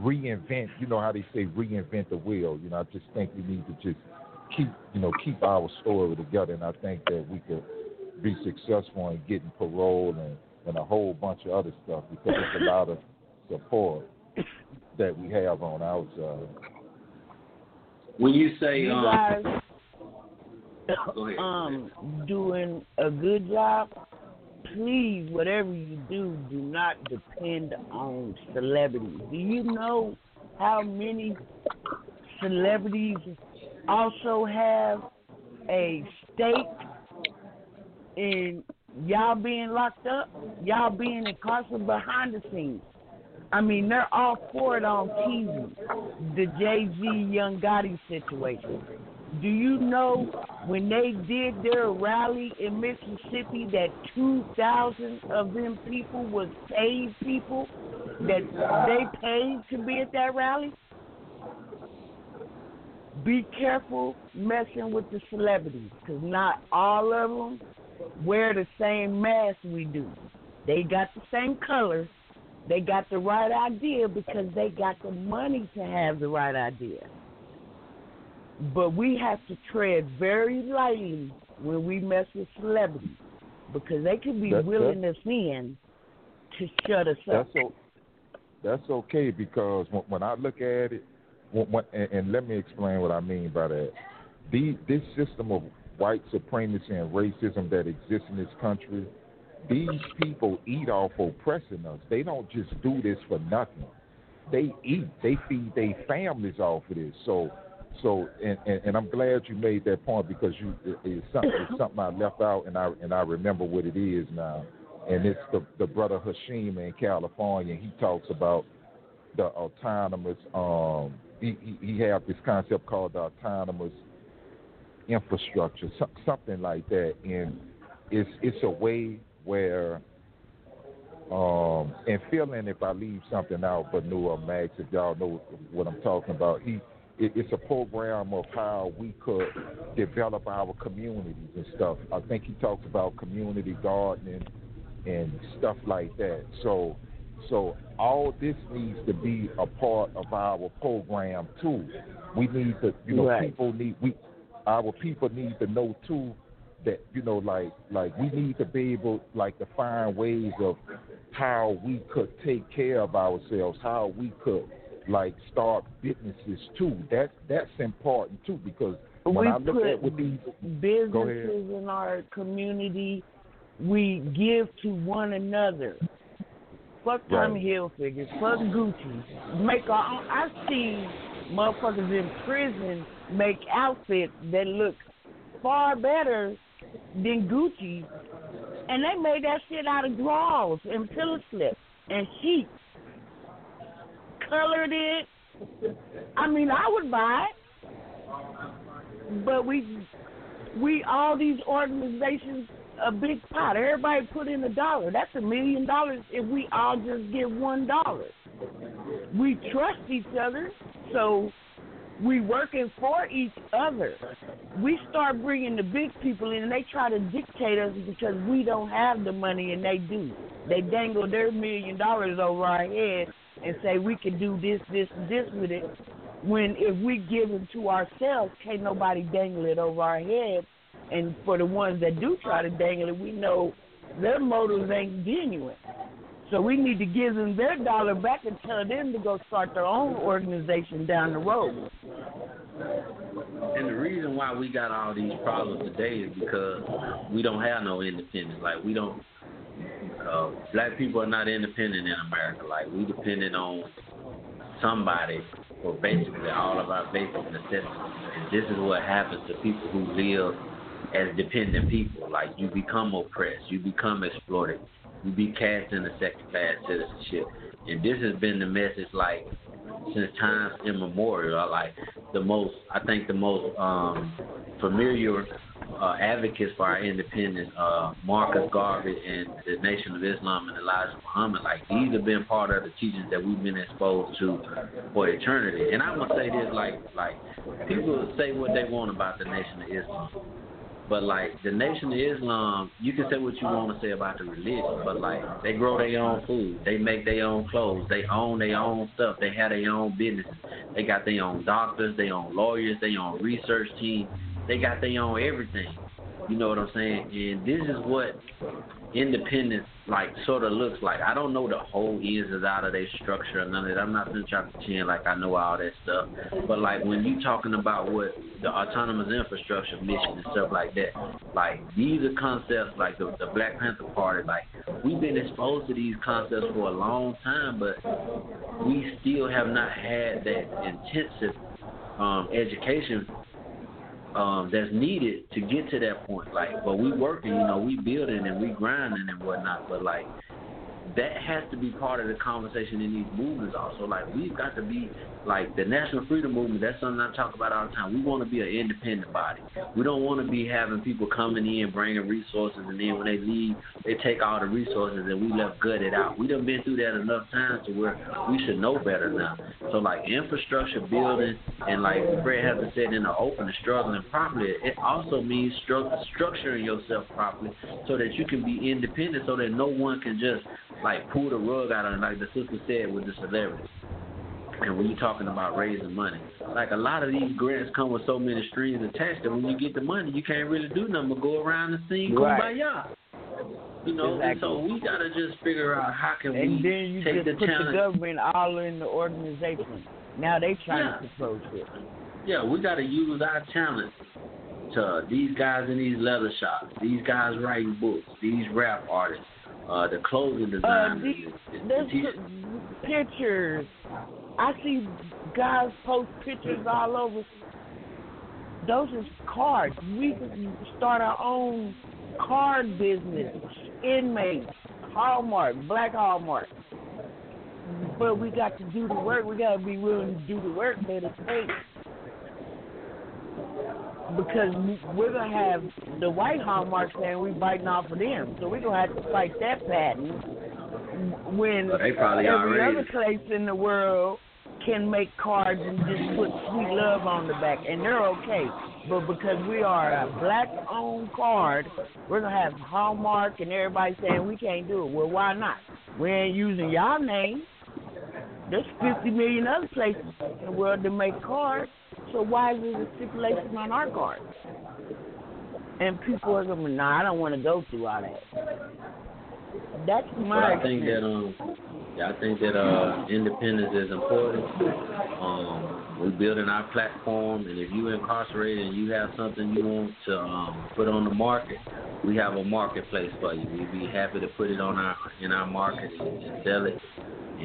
reinvent. You know how they say reinvent the wheel. You know, I just think we need to just keep you know keep our story together, and I think that we could be successful in getting parole and and a whole bunch of other stuff because there's a lot of support that we have on our side. When you say You um, guys, um doing a good job, please, whatever you do, do not depend on celebrities. Do you know how many celebrities also have a stake in y'all being locked up, y'all being incarcerated behind the scenes? I mean, they're all for it on TV. The Jay Z Yo Gotti situation. Do you know when they did their rally in Mississippi that 2,000 of them people was paid people that they paid to be at that rally? Be careful messing with the celebrities because not all of them wear the same mask we do. They got the same colors. They got the right idea because they got the money to have the right idea. But we have to tread very lightly when we mess with celebrities because they could be That- willing us in to shut us up. That's o- that's okay because when, when I look at it, when, when, and, and let me explain what I mean by that. The, this system of white supremacy and racism that exists in this country, these people eat off oppressing us. They don't just do this for nothing. They eat. They feed their families off of this. So, so, and, and, and I'm glad you made that point because you it, it's something it's something I left out and I and I remember what it is now. And it's the the brother Hashim in California. He talks about the autonomous. Um, he he, he this concept called the autonomous infrastructure, so, something like that. And it's it's a way where um and feeling if I leave something out, but New or Max, if y'all know what I'm talking about, he it, it's a program of how we could develop our communities and stuff. I think he talks about community gardening and stuff like that. So so all this needs to be a part of our program too. We need to you know, Right. people need we our people need to know too that you know like like we need to be able like to find ways of how we could take care of ourselves, how we could like start businesses too. That that's important too because when we I look at what these businesses in our community, we give to one another. Fuck Tommy Right. Hilfiger, fuck Gucci. Make our own. I see motherfuckers in prison make outfits that look far better than Gucci, and they made that shit out of drawers and pillow slips and sheets. Colored it. I mean, I would buy it but we we all these organizations a big pot. Everybody put in a dollar. That's a million dollars if we all just give one dollar. We trust each other, so we working for each other. We start bringing the big people in, and they try to dictate us because we don't have the money, and they do. They dangle their million dollars over our head and say we can do this, this, this with it. When if we give it to ourselves, can't nobody dangle it over our head. And for the ones that do try to dangle it, we know their motives ain't genuine. So we need to give them their dollar back and tell them to go start their own organization down the road. And the reason why we got all these problems today is because we don't have no independence. Like we don't. Uh, black people are not independent in America. Like we dependent on somebody for basically all of our basic necessities. And this is what happens to people who live as dependent people. Like you become oppressed, you become exploited, be cast into second class citizenship. And this has been the message like since times immemorial. Like the most I think the most um familiar uh, advocates for our independence, uh, Marcus Garvey and the Nation of Islam and Elijah Muhammad, like these have been part of the teachings that we've been exposed to for eternity. And I'm gonna say this, like, like people say what they want about the Nation of Islam, but like the Nation of Islam, you can say what you want to say about the religion, but like they grow their own food, they make their own clothes, they own their own stuff, they have their own businesses, they got their own doctors, their own lawyers, their own research team, they got their own everything. You know what I'm saying? And this is what independence like sort of looks like. I don't know the whole ins and out of their structure or none of that. I'm not gonna try to pretend like I know all that stuff. But like when you talking about what the autonomous infrastructure mission and stuff like that, like these are concepts like the, the Black Panther Party. Like we've been exposed to these concepts for a long time, but we still have not had that intensive um, education um, that's needed to get to that point. Like, but we working, you know, we building and we grinding and whatnot. But like, that has to be part of the conversation in these movements also. Like we've got to be like the national freedom movement, that's something I talk about all the time. We want to be an independent body. We don't want to be having people coming in bringing resources and then when they leave they take all the resources and we left gutted out. We done been through that enough times to where we should know better now. So like infrastructure building and like Fred has said in the open struggling properly, it also means stru- structuring yourself properly so that you can be independent so that no one can just like pull the rug out on like the sister said with the celebrities. And when you're talking about raising money, like a lot of these grants come with so many strings attached that when you get the money, you can't really do nothing but go around and sing Right. kumbaya. You know, and so we gotta just figure out how can And we then you take just the put talent. the government all in the organization. Now they trying Yeah. to approach it. Yeah, we got to use our talent to these guys in these leather shops, these guys writing books, these rap artists, uh, the clothing Uh, designers. these, the- the there's pictures. I see guys post pictures all over. Those is cards. We can start our own card business. Inmates, Hallmark, Black Hallmark. But we got to do the work. We got to be willing to do the work that it takes. Because we're gonna have the white hallmark saying we biting off of them, so we're gonna have to fight that patent when Well, every already- other place in the world can make cards and just put sweet love on the back, and they're okay. But because we are a black-owned card, we're gonna have Hallmark and everybody saying we can't do it. Well, why not? We ain't using y'all name. There's 50 million other places in the world that make cards, so why is there a stipulation on our cards? And people are gonna, nah, I don't want to go through all that. That's But my I think that um, yeah, I think that uh, independence is important. Um, we're building our platform, and if you're incarcerated and you have something you want to um, put on the market, we have a marketplace for you. We'd be happy to put it on our in our market and, and sell it.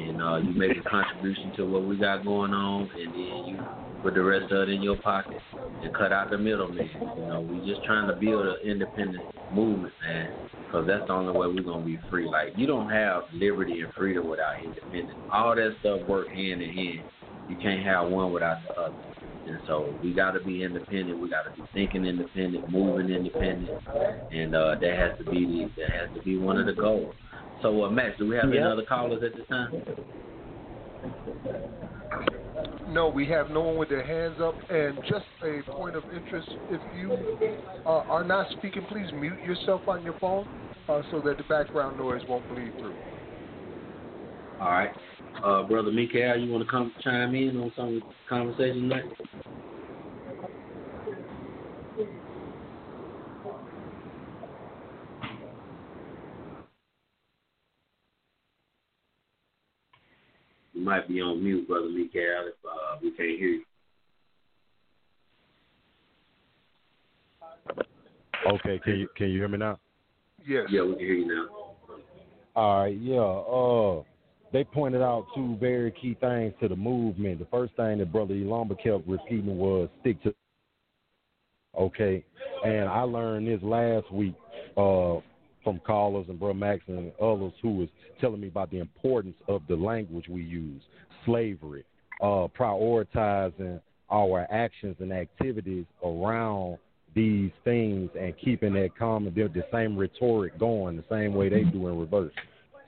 And uh, you make a contribution to what we got going on, and then you put the rest of it in your pocket and cut out the middleman. You know, we just trying to build an independent movement, man, because that's the only way we're gonna be free. Like you don't have liberty and freedom without independence. All that stuff work hand in hand. You can't have one without the other. And so we got to be independent. We got to be thinking independent, moving independent, and uh, that has to be that has to be one of the goals. So, uh, Max, do we have any other callers at this time? No, we have no one with their hands up. And just a point of interest, if you uh, are not speaking, please mute yourself on your phone uh, so that the background noise won't bleed through. All right, uh, brother Mikael, you want to come chime in on some conversation tonight? You might be on mute, brother Mikael, if uh, we can't hear you. Okay, can you can you hear me now? Yes. Yeah, we can hear you now. All right, yeah. Uh, they pointed out two very key things to the movement. The first thing that Brother Elamba kept repeating was stick to. Okay, and I learned this last week uh, from callers and Bro Max and others who was telling me about the importance of the language we use, slavery, uh, prioritizing our actions and activities around these things and keeping that common, the, the same rhetoric going the same way they do in reverse.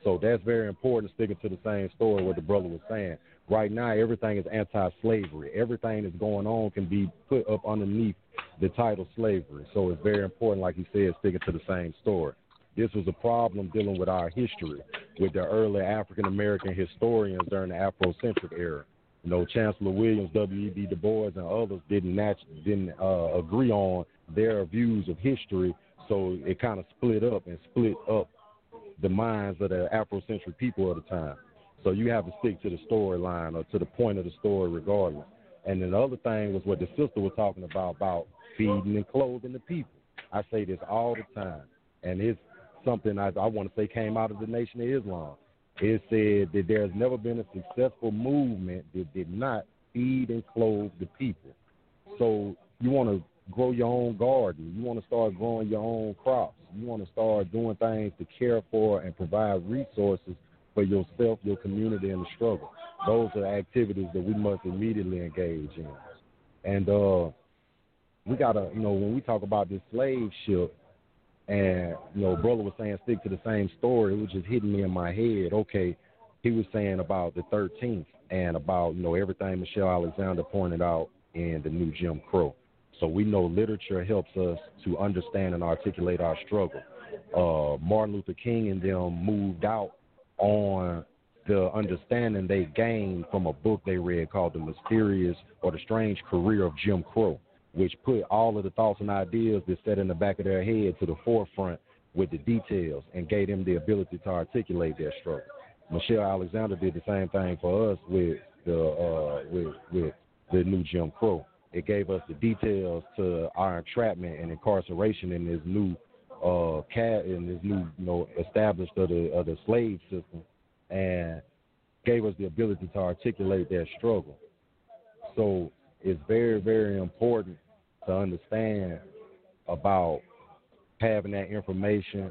So that's very important, sticking to the same story what the brother was saying. Right now, everything is anti-slavery. Everything that's going on can be put up underneath the title slavery. So it's very important, like he said, sticking to the same story. This was a problem dealing with our history, with the early African American historians during the Afrocentric era. You know, Chancellor Williams, W.E.B. Du Bois, and others didn't match, didn't uh, agree on their views of history, so it kind of split up and split up the minds of the Afrocentric people of the time. So you have to stick to the storyline or to the point of the story regardless. And then the other thing was what the sister was talking about about feeding and clothing the people. I say this all the time, and it's something I, I want to say came out of the Nation of Islam. It said that there's never been a successful movement that did not feed and clothe the people. So you want to grow your own garden. You want to start growing your own crops. You want to start doing things to care for and provide resources for yourself, your community, and the struggle. Those are activities that we must immediately engage in. And uh, we gotta, you know, when we talk about this slave ship, and you know, brother was saying stick to the same story. It was just hitting me in my head. Okay, he was saying about the 13th and about you know everything Michelle Alexander pointed out in the new Jim Crow. So we know literature helps us to understand and articulate our struggle. Uh, Martin Luther King and them moved out on the understanding they gained from a book they read called The Mysterious or The Strange Career of Jim Crow, which put all of the thoughts and ideas that sat in the back of their head to the forefront with the details and gave them the ability to articulate their struggle. Michelle Alexander did the same thing for us with the uh, with with the new Jim Crow. It gave us the details to our entrapment and incarceration in this new uh cat in this new you know established of the of the slave system and gave us the ability to articulate their struggle. So it's very, very important to understand about having that information,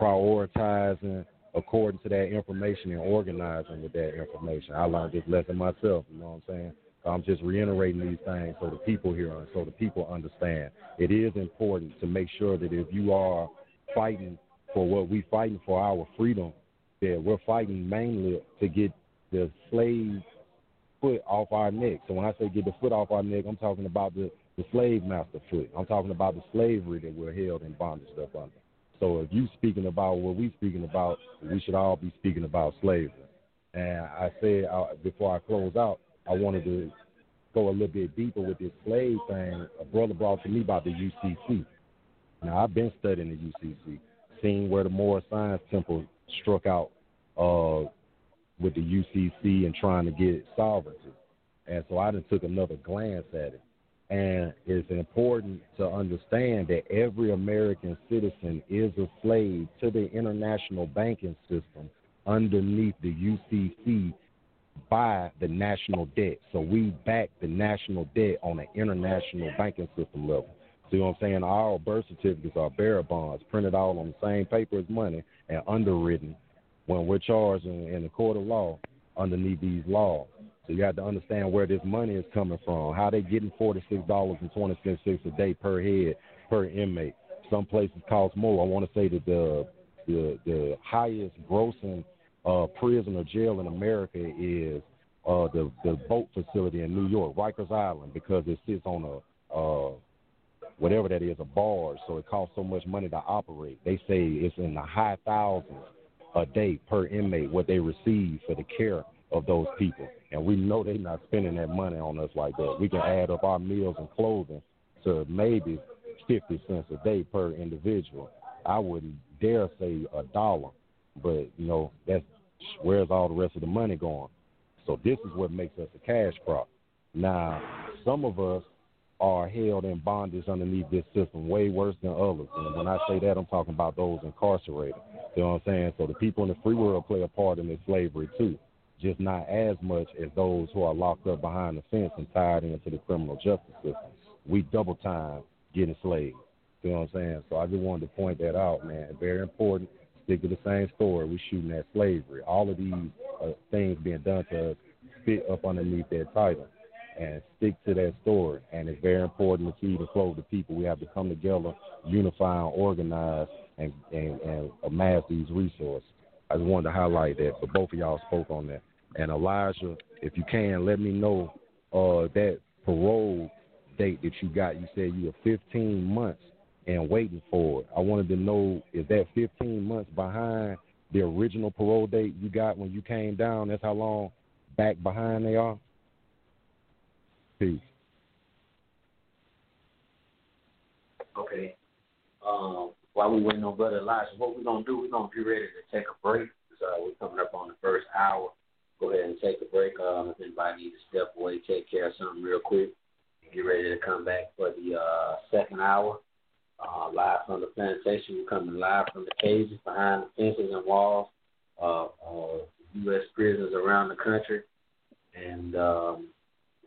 prioritizing according to that information and organizing with that information. I learned this lesson myself, you know what I'm saying? I'm just reiterating these things so the people hear and so the people understand. It is important to make sure that if you are fighting for what we fighting for our freedom, that we're fighting mainly to get the slave foot off our neck. So when I say get the foot off our neck, I'm talking about the, the slave master foot. I'm talking about the slavery that we're held in bondage up under. So if you speaking about what we speaking about, we should all be speaking about slavery. And I said uh, before I close out, I wanted to go a little bit deeper with this slave thing. A brother brought to me about the UCC. Now I've been studying the UCC, seeing where the Moorish Science Temple struck out uh, with the UCC and trying to get sovereignty. And so I just took another glance at it. And it's important to understand that every American citizen is a slave to the international banking system underneath the UCC by the national debt. So we back the national debt on an international banking system level. See what I'm saying? Our birth certificates are bearer bonds printed out on the same paper as money and underwritten when we're charged in, in the court of law underneath these laws. So you have to understand where this money is coming from. How they getting forty six dollars and twenty cents a day per head per inmate. Some places cost more. I want to say that the the the highest grossing uh, prison or jail in America is uh, the the boat facility in New York, Rikers Island, because it sits on a uh, whatever that is, a barge, so it costs so much money to operate. They say it's in the high thousands a day per inmate what they receive for the care of those people. And we know they're not spending that money on us like that. We can add up our meals and clothing to maybe 50 cents a day per individual. I wouldn't dare say a dollar, but you know, that's where's all the rest of the money going? So this is what makes us a cash crop. Now, some of us are held in bondage underneath this system way worse than others. And when I say that, I'm talking about those incarcerated. You know what I'm saying? So the people in the free world play a part in this slavery too, just not as much as those who are locked up behind the fence and tied into the criminal justice system. We double time getting slaves. You know what I'm saying? So I just wanted to point that out, man. Very important. Stick to the same story. We shooting at slavery. All of these uh, things being done to us fit up underneath that title and stick to that story. And it's very important to feed and clothe the people. We have to come together, unify and organize, and, and, and amass these resources. I just wanted to highlight that, but both of y'all spoke on that. And Elijah, if you can, let me know uh, that parole date that you got. You said you were 15 months and waiting for it. I wanted to know is that 15 months behind the original parole date you got when you came down? That's how long back behind they are? Peace. Okay. Um, while we waiting on Brother Elijah, what we're gonna do, we're gonna get ready to take a break. So we're coming up on the first hour. Go ahead and take a break. Um, if anybody needs to step away, take care of something real quick, and get ready to come back for the uh, second hour. Uh, live from the plantation, we're coming live from the cages behind the fences and walls of uh, U.S. prisons around the country. And um,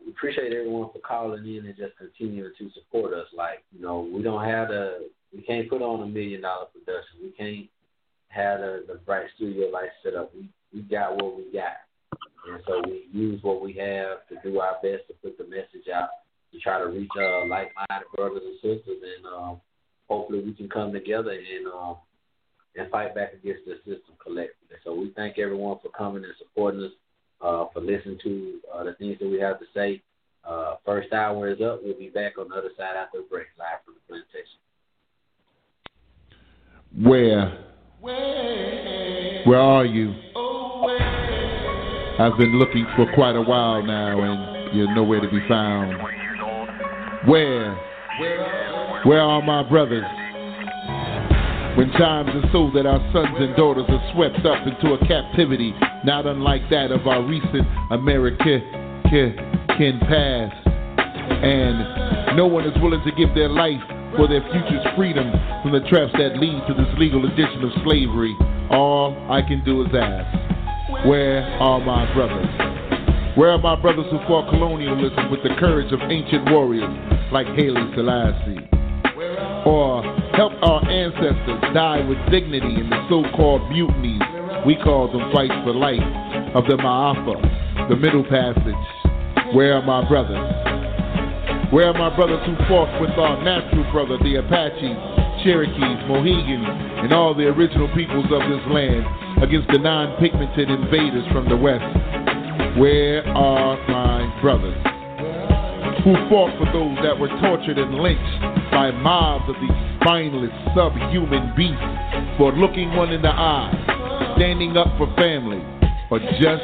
we appreciate everyone for calling in and just continuing to support us. Like, you know, we don't have the, we can't put on a million dollar production. We can't have the, the bright studio lights set up. We we got what we got, and so we use what we have to do our best to put the message out to try to reach uh, like-minded brothers and sisters, and um, hopefully we can come together and um, and fight back against the system collectively. So we thank everyone for coming and supporting us, uh, for listening to uh, the things that we have to say. Uh, first hour is up. We'll be back on the other side after the break, live from the plantation. Where? Where are you? I've been looking for quite a while now, and you're nowhere to be found. Where? Where are my brothers? When times are so that our sons and daughters are swept up into a captivity not unlike that of our recent American past, and no one is willing to give their life for their future's freedom from the traps that lead to this legal addition of slavery, all I can do is ask, where are my brothers? Where are my brothers who fought colonialism with the courage of ancient warriors like Haile Selassie? Or helped our ancestors die with dignity in the so-called mutinies we call them fights for life of the Ma'afa, the Middle Passage. Where are my brothers? Where are my brothers who fought with our natural brother, the Apaches, Cherokees, Mohegans, and all the original peoples of this land against the non pigmented invaders from the West? Where are my brothers? Who fought for those that were tortured and lynched by mobs of these spineless, subhuman beasts for looking one in the eye, standing up for family, or just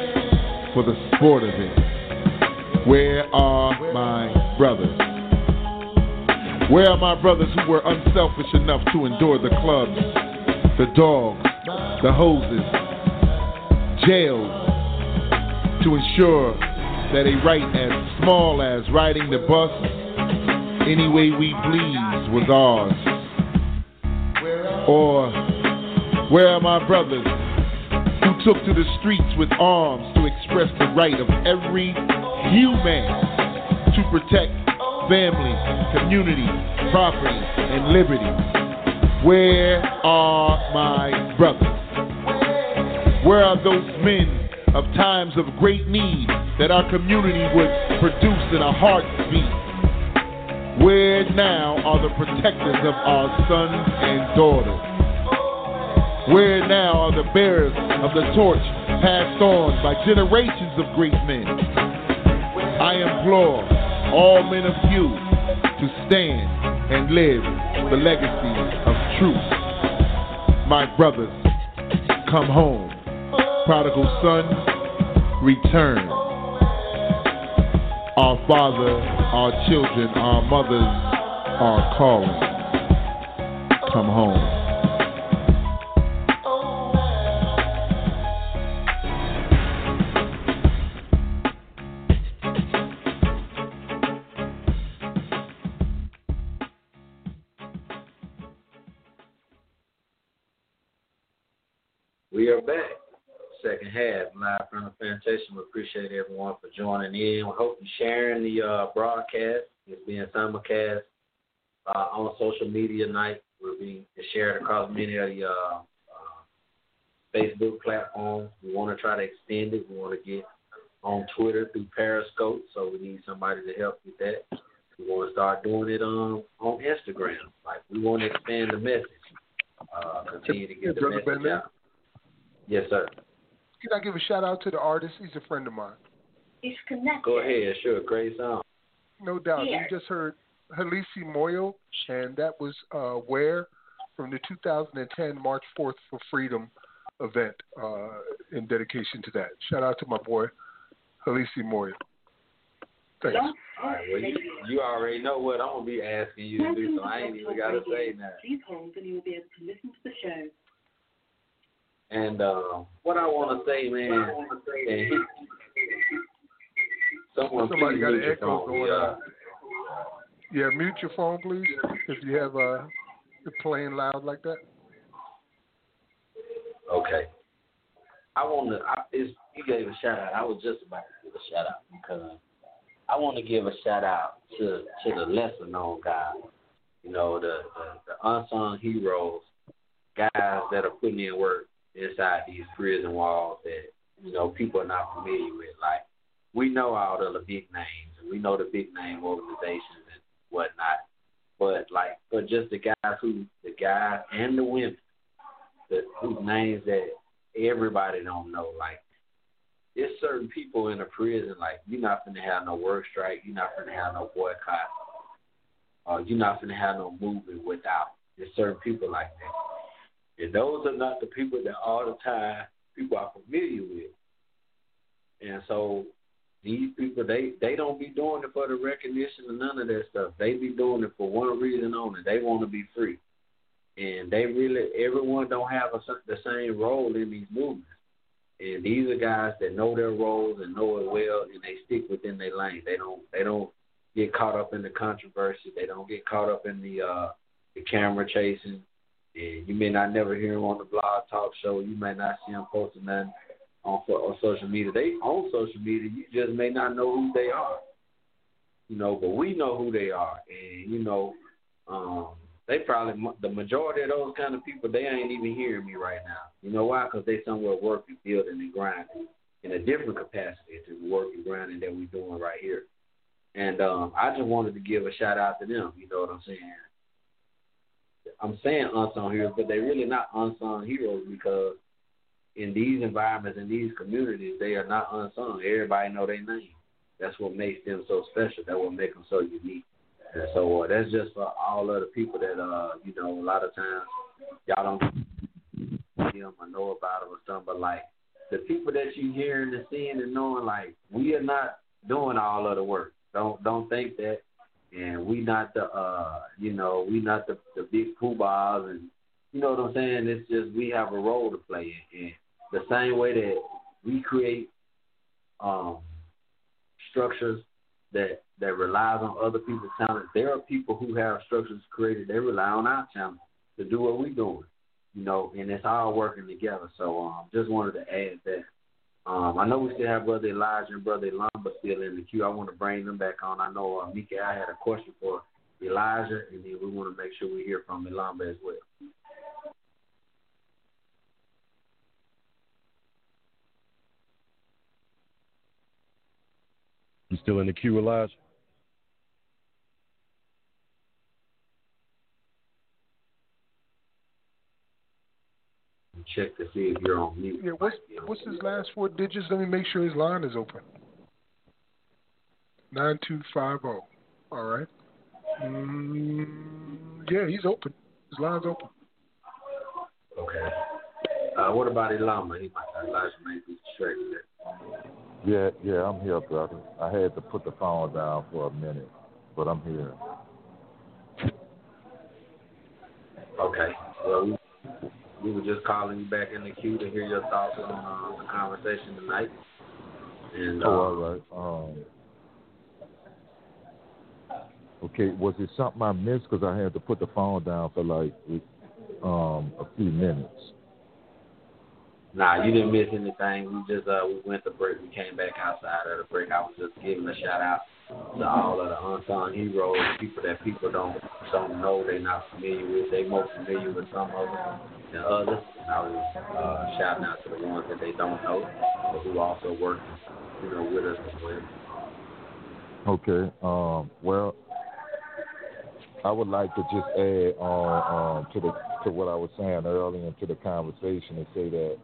for the sport of it? Where are my brothers? Where are my brothers who were unselfish enough to endure the clubs, the dogs, the hoses, jails, to ensure that a right as small as riding the bus any way we please was ours? Or where are my brothers who took to the streets with arms to express the right of every human to protect family, community, property, and liberty. Where are my brothers? Where are those men of times of great need that our community would produce in a heartbeat? Where now are the protectors of our sons and daughters? Where now are the bearers of the torch passed on by generations of great men? I implore all men of you to stand and live the legacy of truth. My brothers, come home. Prodigal son, return. Our father, our children, our mothers are calling. Come home. We appreciate everyone for joining in. We hope you're sharing the uh, broadcast. It's being simulcast uh, on social media night. We're being shared across many of the uh, uh, Facebook platforms. We want to try to extend it. We want to get on Twitter through Periscope, so we need somebody to help with that. We want to start doing it on on Instagram. Like we want to expand the message. Uh, continue to get the message out. Yes, sir. Can I give a shout out to the artist? He's a friend of mine. He's connected. Go ahead, sure. Great song. No doubt. You just heard Halisi Moyo, and that was uh, Where from the 2010 March 4th for Freedom event uh, in dedication to that. Shout out to my boy, Halisi Moyo. Thanks. Don't All right, well, you, you already know what I'm gonna be asking you to do, so I ain't even gotta say that. Please hold, and you will be able to listen to the show. And uh, what I want to say, man, he, someone Somebody got an echo going Yeah. on. Yeah, mute your phone, please, if you have uh, it playing loud like that. Okay. I want to. I, it's, you gave a shout out. I was just about to give a shout out because I want to give a shout out to to the lesser known guys. You know, the, the the unsung heroes, guys that are putting in work inside these prison walls that you know people are not familiar with. Like we know all the big names and we know the big name organizations and whatnot, but like, but just the guys who, the guys and the women, the whose names that everybody don't know. Like, there's certain people in a prison. Like, you're not gonna have no work strike. You're not gonna have no boycott. Uh, you're not gonna have no movement without. There's certain people like that, and those are not the people that all the time people are familiar with. And so these people they they don't be doing it for the recognition or none of that stuff. They be doing it for one reason only. They want to be free. And they really everyone don't have a, the same role in these movements. And these are guys that know their roles and know it well, and they stick within their lane. They don't they don't get caught up in the controversy. They don't get caught up in the uh the camera chasing. And you may not never hear them on the blog talk show. You may not see them posting nothing on on social media. They on social media. You just may not know who they are. You know, but we know who they are, and you know, um, they probably the majority of those kind of people. They ain't even hearing me right now. You know why? Because they somewhere working, building, and grinding in a different capacity to the work and grinding that we're doing right here. And um, I just wanted to give a shout out to them. You know what I'm saying? I'm saying unsung heroes, but they're really not unsung heroes because in these environments, in these communities, they are not unsung. Everybody know their name. That's what makes them so special. That's what makes them so unique. And so uh, that's just for all of the people that, uh, you know, a lot of times y'all don't see them or know about them or something. But like the people that you hearing and seeing and knowing, like we are not doing all of the work. Don't don't think that. And we not the, uh, you know, we not the the big poobahs and you know what I'm saying. It's just we have a role to play in. And the same way that we create um, structures that that relies on other people's talent. There are people who have structures created. They rely on our talent to do what we're doing, you know, and it's all working together. So, um, just wanted to add that. Um, I know we still have brother Elijah and brother Lumba still in the queue. I want to bring them back on. I know uh, Mika, I had a question for Elijah, and then we want to make sure we hear from Ilamba as well. You still in the queue, Elijah? Check to see if you're on mute. Yeah, what's what's his last four digits? Let me make sure his line is open. Nine two five zero. All right. Mm, yeah, he's open. His line's open. Okay. Uh, what about Ilama? He might Elijah may be distracted. Yeah, yeah, I'm here, brother. I had to put the phone down for a minute, but I'm here. Okay. Well, we, we were just calling you back in the queue to hear your thoughts on uh, the conversation tonight. And uh, Oh, all right. Um, okay, was it something I missed? Because I had to put the phone down for like um, a few minutes. Nah, you didn't miss anything. We just uh we went to break. We came back outside of the break. I was just giving a shout out to all of the unsung heroes, people that people don't don't know, they're not familiar with. They more familiar with some of them than others. And I was uh, shouting out to the ones that they don't know, but who also working, you know, with us as well. Okay. Um, well, I would like to just add on um, to the to what I was saying earlier into the conversation and say that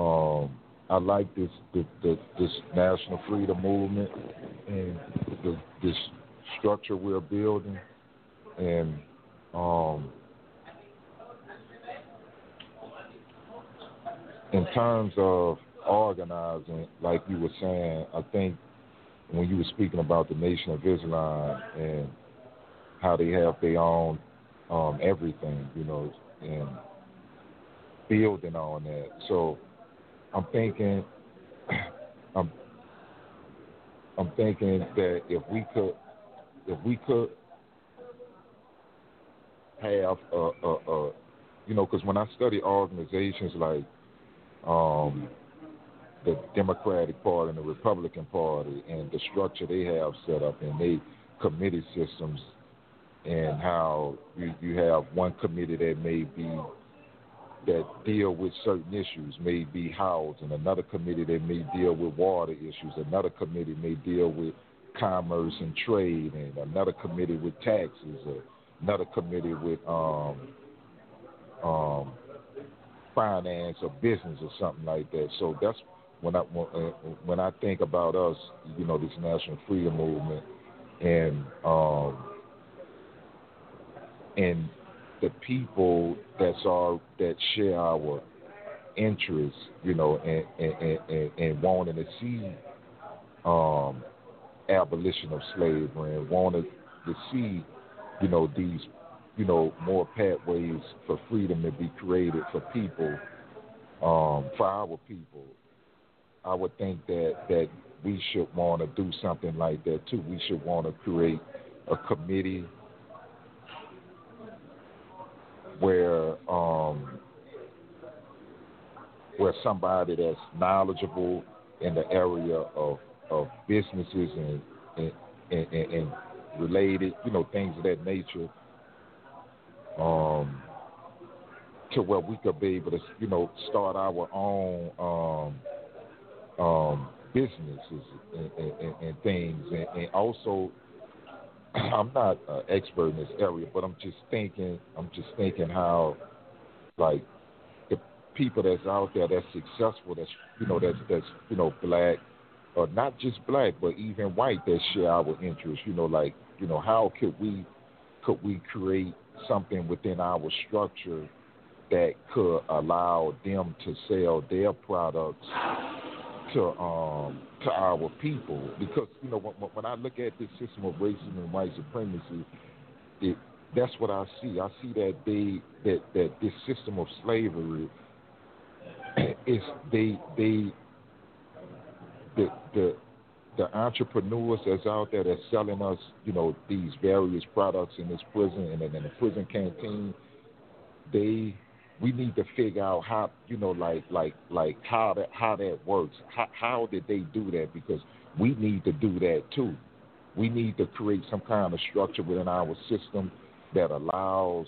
um, I like this the, the, this national freedom movement and the, this structure we're building and um, in terms of organizing, like you were saying, I think when you were speaking about the Nation of Islam and how they have their own um, everything, you know, and building on that. So I'm thinking, I'm, I'm thinking that if we could, if we could have a, a, a you know, because when I study organizations like um, the Democratic Party and the Republican Party and the structure they have set up and they committee systems and how you, you have one committee that may be that deal with certain issues may be housing, another committee that may deal with water issues, another committee may deal with commerce and trade, and another committee with taxes, another committee with um, um, finance or business or something like that. So that's when I when I think about us, you know, this national freedom movement, and um, and the people that's our that share our interests, you know, and and, and, and wanting to see um, abolition of slavery and wanting to see, you know, these, you know, more pathways for freedom to be created for people, um, for our people. I would think that that we should want to do something like that too. We should want to create a committee where um, where somebody that's knowledgeable in the area of of businesses and and, and, and related, you know, things of that nature, um, to where we could be able to, you know, start our own um, um, businesses and, and, and things, and, and also I'm not an expert in this area, but I'm just thinking. I'm just thinking how, like, the people that's out there that's successful, that's you know, that's that's you know, black, or not just black, but even white that share our interests. You know, like, you know, how could we could we create something within our structure that could allow them to sell their products to um to our people because you know when, when I look at this system of racism and white supremacy, it that's what I see. I see that they that that this system of slavery is they they the the the entrepreneurs that's out there that's selling us, you know, these various products in this prison and in the prison canteen, they we need to figure out how you know like like like how that how that works. How how did they do that? Because we need to do that too. We need to create some kind of structure within our system that allows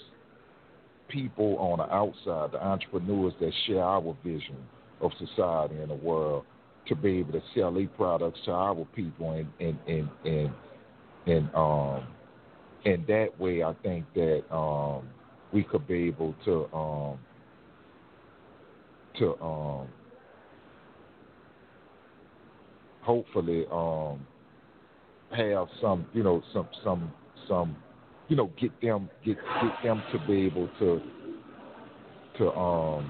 people on the outside the entrepreneurs that share our vision of society and the world to be able to sell their products to our people and and and and, and um and that way I think that um we could be able to um, to um, hopefully um, have some you know some some some you know get them get get them to be able to to um,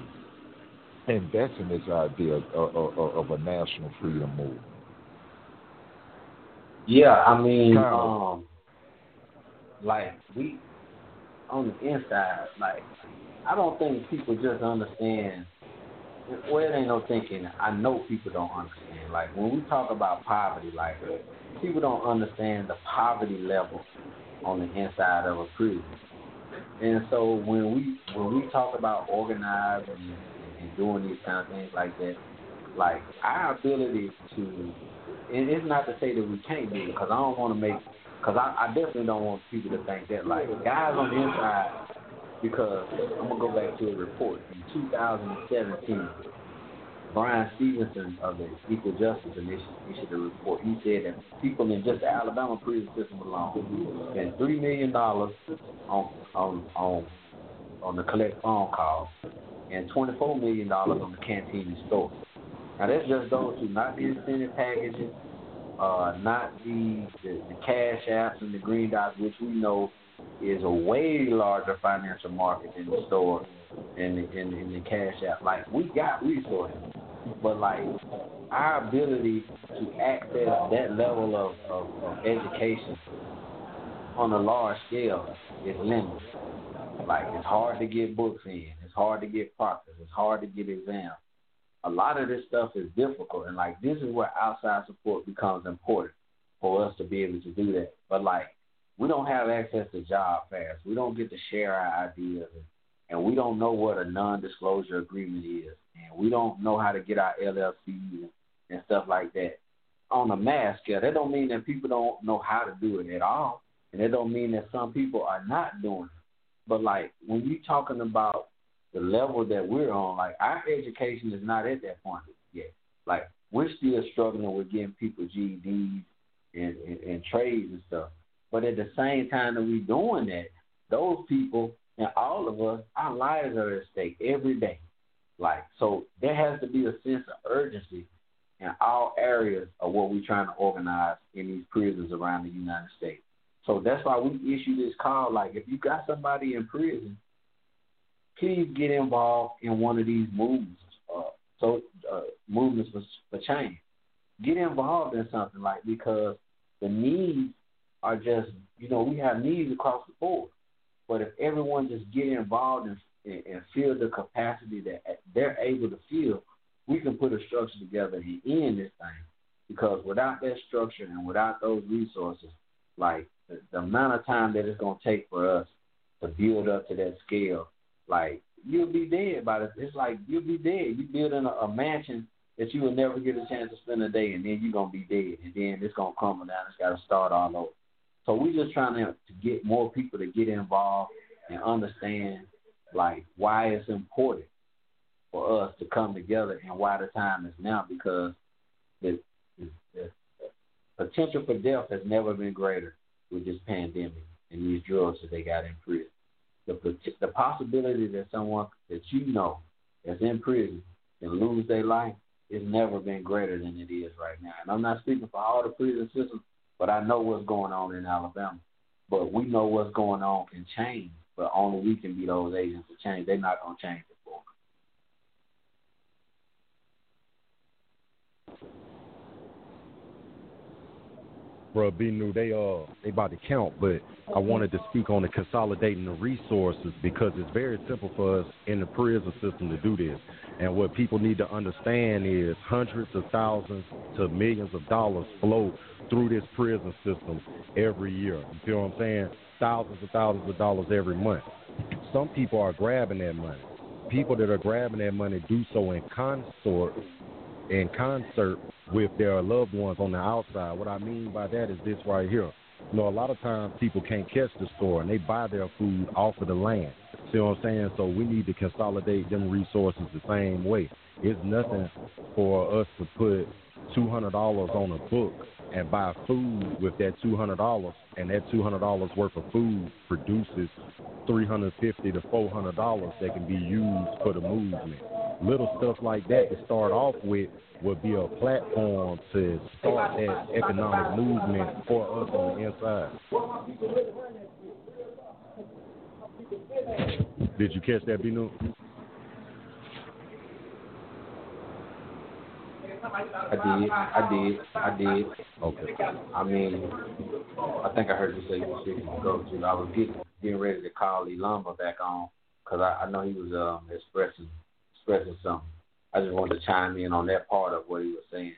invest in this idea of, of, of a national freedom movement. Yeah, I mean, um, like we on the inside, like I don't think people just understand. Well, it ain't no thinking. I know people don't understand. Like when we talk about poverty, like people don't understand the poverty level on the inside of a prison. And so when we when we talk about organizing and, and doing these kind of things like that, like our ability to, and it's not to say that we can't do it because I don't want to make because I, I definitely don't want people to think that like guys on the inside. Because I'm gonna go back to a report in 2017. Bryan Stevenson of the Equal Justice Initiative issued a report. He said that people in just the Alabama prison system alone spent three million dollars on on on on the collect phone calls and twenty four million dollars on the canteen store. Now that's just those two, not the incentive packages, uh, not the, the the cash apps and the green dots, which we know is a way larger financial market than the store and the, and, and the cash app. Like we got resources, But like our ability to access that level of, of, of education on a large scale is limited. Like it's hard to get books in, it's hard to get proctors, it's hard to get exams. A lot of this stuff is difficult, and like this is where outside support becomes important for us to be able to do that. But like we don't have access to job fairs, we don't get to share our ideas, and, we don't know what a non-disclosure agreement is, and we don't know how to get our LLC and, and stuff like that. On a mass scale, that don't mean that people don't know how to do it at all, and it don't mean that some people are not doing it. But like when you're talking about the level that we're on, like our education is not at that point yet. Like we're still struggling with getting people GEDs and, and, and trades and stuff. But at the same time that we're doing that, those people and all of us, our lives are at stake every day. Like so, there has to be a sense of urgency in all areas of what we're trying to organize in these prisons around the United States. So that's why we issue this call. Like, if you got somebody in prison, please get involved in one of these movements. Uh, so uh, movements for, for change. Get involved in something like because the needs are just you know we have needs across the board. But if everyone just get involved and, and, the capacity that they're able to feel, we can put a structure together and end this thing. Because without that structure and without those resources, like the, the amount of time that it's gonna take for us to build up to that scale, like you'll be dead by the. It's like you'll be dead. You building a, a mansion that you will never get a chance to spend a day, and then you're gonna be dead, and then it's gonna crumble down. It's got to start all over. So we're just trying to, to get more people to get involved and understand like why it's important for us to come together and why the time is now because the, the potential for death has never been greater with this pandemic and these drugs that they got in prison. The the possibility that someone that you know that's in prison can lose their life has never been greater than it is right now. And I'm not speaking for all the prison systems, but I know what's going on in Alabama. But we know what's going on can change, but only we can be those agents to change. They're not going to change it for us. Bro, B new they uh they about to count, but I wanted to speak on the consolidating the resources because it's very simple for us in the prison system to do this. And what people need to understand is hundreds of thousands to millions of dollars flow through this prison system every year. You feel what I'm saying? Thousands and thousands of dollars every month. Some people are grabbing that money. People that are grabbing that money do so in consort in concert with their loved ones on the outside. What I mean by that is this right here. You know, a lot of times people can't catch the store and they buy their food off of the land. See what I'm saying? So we need to consolidate them resources the same way. It's nothing for us to put two hundred dollars on a book and buy food with that two hundred dollars, and that two hundred dollars worth of food produces three hundred fifty to four hundred dollars that can be used for the movement. Little stuff like that to start off with would be a platform to start that economic movement for us on the inside. Did you catch that, Binu? I did. I did. I did. Okay. I mean, I think I heard you say you were speaking to go to. I was getting getting ready to call Lee Lumber back on because I, I know he was um, expressing expressing something. I just wanted to chime in on that part of what he was saying.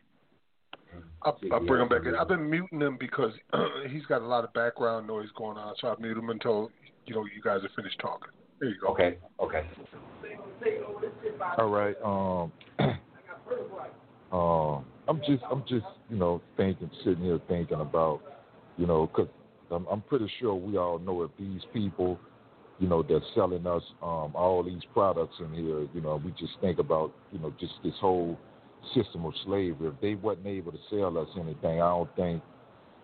I'll, I'll bring him back in. I've been muting him because he's got a lot of background noise going on, so I'll mute him until you know you guys are finished talking. There you go. Okay. Okay. All right. Um. Uh, I'm just, I'm just, you know, thinking, sitting here thinking about, you know, because I'm, I'm pretty sure we all know if these people, you know, they're selling us um, all these products in here, you know, we just think about, you know, just this whole system of slavery. If they wasn't able to sell us anything, I don't think.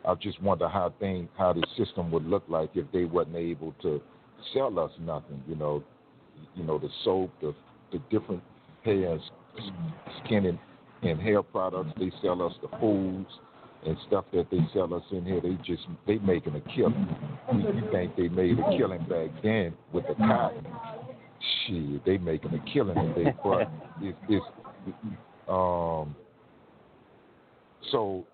I just wonder how thing, how the system would look like if they wasn't able to sell us nothing. You know, you know, the soap, the the different hair, skin and and hair products. They sell us the foods and stuff that they sell us in here. They just they making a killing. You think they made a killing back then with the cotton? Shit, they making a killing and they but it's, it's Um, so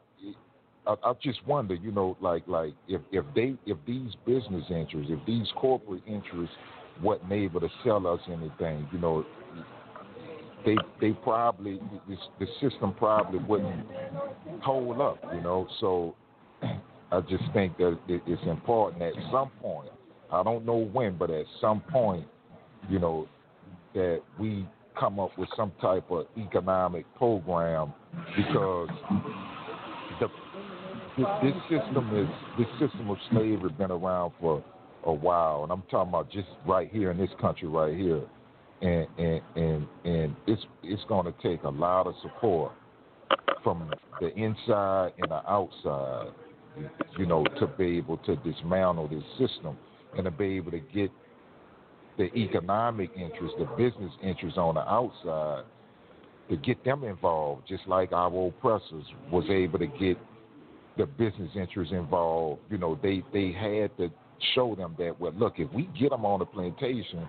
I, I just wonder, you know, like like if if they if these business interests, if these corporate interests wasn't able to sell us anything, you know, they they probably the, the system probably wouldn't hold up, you know. So I just think that it, it's important at some point. I don't know when, but at some point, you know, that we come up with some type of economic program because the this system is this system of slavery been around for a while, and I'm talking about just right here in this country, right here, and and and and it's it's going to take a lot of support from the inside and the outside, you know, to be able to dismantle this system and to be able to get the economic interest, the business interest on the outside, to get them involved, just like our oppressors was able to get the business interests involved. You know, they they had to show them that well, look, if we get them on the plantation,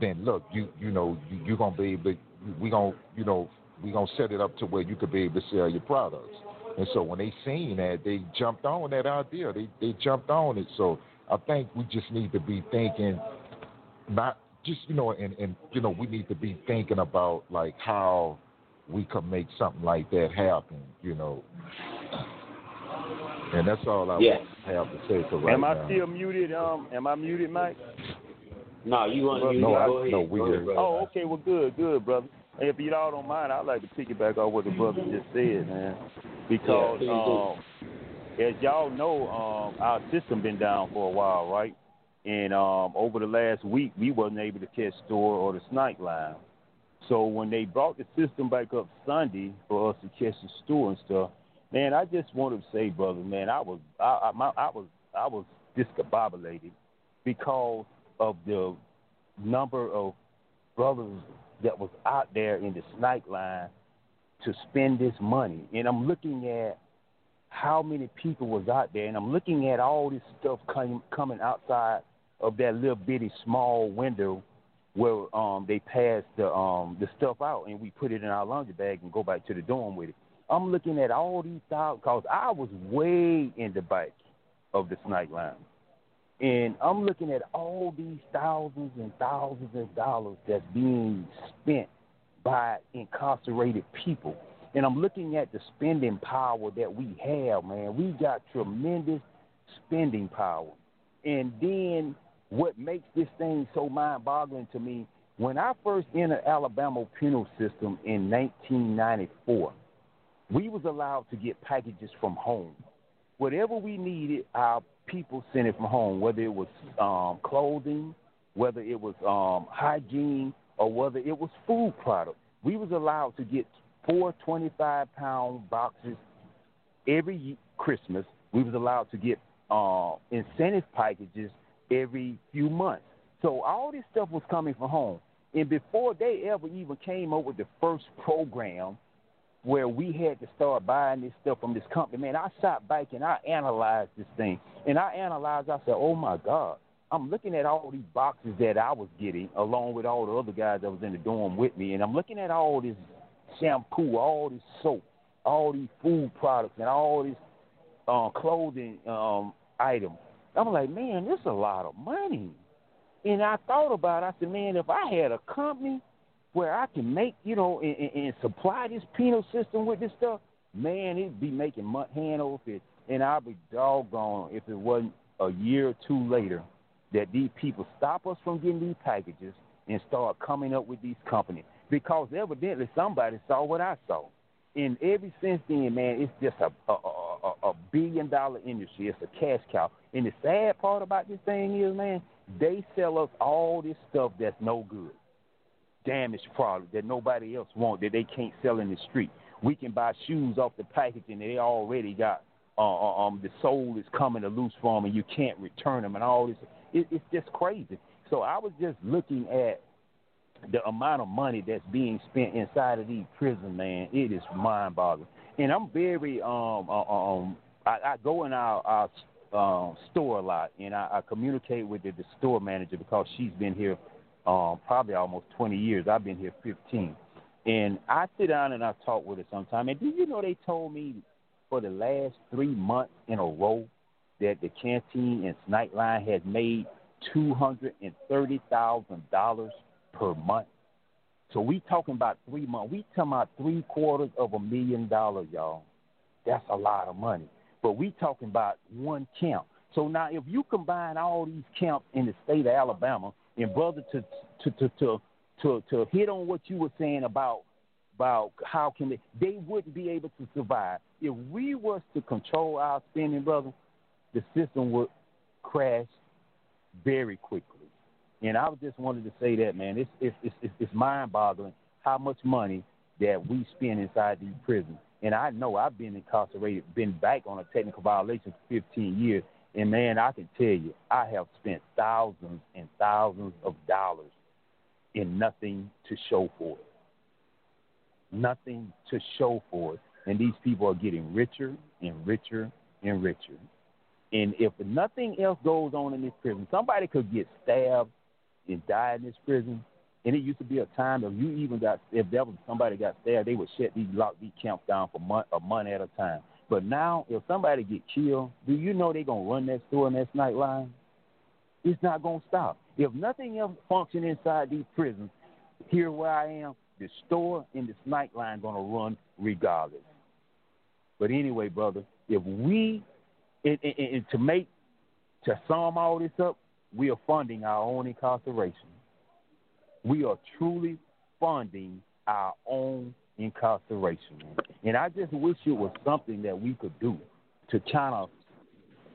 then look, you you know you, you're gonna be able to we gonna you know we gonna set it up to where you could be able to sell your products. And so when they seen that, they jumped on that idea. They they jumped on it. So I think we just need to be thinking, not just you know, and and you know, we need to be thinking about like how we could make something like that happen. You know. And that's all I Yes. have to say for right now. am I now. still muted? Um, am I muted, Mike? No, you want you No, I- go ahead. no, we go ahead, brother. Oh, okay. Well, good, good, brother. Hey, if y'all don't mind, I'd like to piggyback off what the brother just said, man. Because Yeah, um, as y'all know, um, our system been down for a while, right? And um, over the last week, we wasn't able to catch store or the snipe line. So when they brought the system back up Sunday for us to catch the store and stuff, man, I just wanted to say, brother, man, I was, I, I, my, I was, I was discombobulated because of the number of brothers that was out there in the snipe line to spend this money. And I'm looking at how many people was out there, and I'm looking at all this stuff coming coming outside of that little bitty small window where um they pass the um the stuff out and we put it in our laundry bag and go back to the dorm with it. I'm looking at all these thousands because I was way in the back of the snipe line. And I'm looking at all these thousands and thousands of dollars that's being spent by incarcerated people. And I'm looking at the spending power that we have, man. We got tremendous spending power. And then what makes this thing so mind boggling to me, when I first entered Alabama penal system in 1994, we was allowed to get packages from home. Whatever we needed, our people sent it from home, whether it was um, clothing, whether it was um, hygiene, or whether it was food products. We was allowed to get four 25-pound boxes every Christmas. We was allowed to get uh, incentive packages every few months. So all this stuff was coming from home. And before they ever even came up with the first program where we had to start buying this stuff from this company, man, I sat back and I analyzed this thing. And I analyzed, I said, oh my God, I'm looking at all these boxes that I was getting along with all the other guys that was in the dorm with me. And I'm looking at all this shampoo, all this soap, all these food products, and all this uh, clothing um, items. I'm like, man, this is a lot of money. And I thought about it. I said, man, if I had a company where I can make, you know, and, and, and supply this penal system with this stuff, man, it'd be making mon- hand over fist. And I'd be doggone if it wasn't a year or two later that these people stop us from getting these packages and start coming up with these companies. Because evidently somebody saw what I saw. And ever since then, man, it's just a a, a, a billion dollar industry. It's a cash cow. And the sad part about this thing is, man, they sell us all this stuff that's no good, damaged product that nobody else wants that they can't sell in the street. We can buy shoes off the packaging and they already got uh, um the sole is coming to loose from and you can't return them and all this. It, it's just crazy. So I was just looking at the amount of money that's being spent inside of these prisons, man, it is mind boggling. And I'm very um uh, um I, I go in our, our store a lot and I, I communicate with the, the store manager because she's been here um probably almost twenty years. I've been here fifteen. And I sit down and I talk with her sometime. And do you know they told me for the last three months in a row that the canteen and snipe line has made two hundred and thirty thousand dollars per month. So we talking about three months. We talking about three quarters of a million dollars, y'all. That's a lot of money. But we talking about one camp. So now if you combine all these camps in the state of Alabama, and brother to to to to to, to hit on what you were saying about about how can they they wouldn't be able to survive. If we was to control our spending, brother, the system would crash very quickly. And I just wanted to say that, man, it's it's it's, it's mind-boggling how much money that we spend inside these prisons. And I know I've been incarcerated, been back on a technical violation for 15 years, and man, I can tell you, I have spent thousands and thousands of dollars in nothing to show for it. Nothing to show for it. And these people are getting richer and richer and richer. And if nothing else goes on in this prison, somebody could get stabbed and die in this prison. And it used to be a time if you even got if there was somebody got stabbed, they would shut these lock these camps down for month a month at a time. But now, if somebody get killed, do you know they're gonna run that store and that snipe line? It's not gonna stop. If nothing else function inside these prisons, here where I am, the store and the snipe line gonna run regardless. But anyway, brother, if we and, and, and to make to sum all this up, we are funding our own incarceration. We are truly funding our own incarceration. And I just wish it was something that we could do to kind of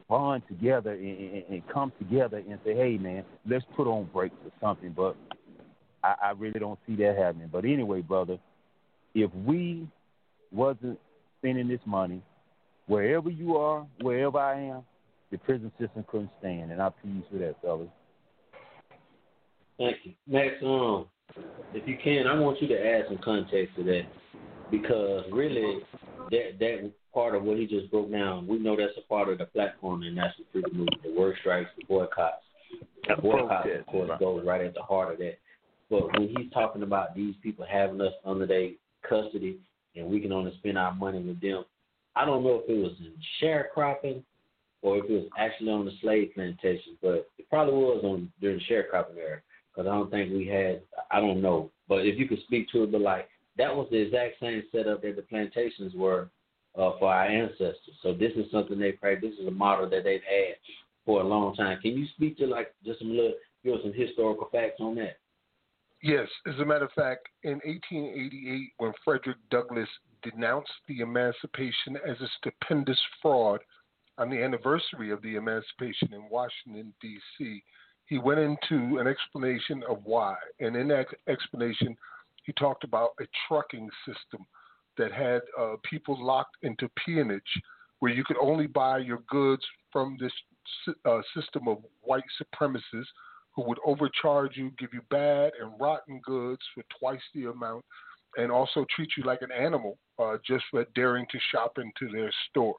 bond together and, and, and come together and say, hey, man, let's put on brakes or something. But I, I really don't see that happening. But anyway, brother, if we wasn't spending this money, wherever you are, wherever I am, the prison system couldn't stand. And I please with that, fellas. Thank you. Max, um, if you can, I want you to add some context to that because really that that part of what he just broke down, we know that's a part of the platform and that's the freedom movement, the work strikes, the boycotts. The boycotts, of course, goes right at the heart of that. But when he's talking about these people having us under their custody and we can only spend our money with them, I don't know if it was in sharecropping or if it was actually on the slave plantation, but it probably was on during the sharecropping era because I don't think we had. I don't know, but if you could speak to it, but like that was the exact same setup that the plantations were uh, for our ancestors. So this is something they practice. This is a model that they've had for a long time. Can you speak to like just some little, give us some historical facts on that? Yes, as a matter of fact, in 1888, when Frederick Douglass denounced the emancipation as a stupendous fraud on the anniversary of the emancipation in Washington, D.C., he went into an explanation of why. And in that explanation, he talked about a trucking system that had uh, people locked into peonage, where you could only buy your goods from this uh, system of white supremacists who would overcharge you, give you bad and rotten goods for twice the amount, and also treat you like an animal uh, just for daring to shop into their stores.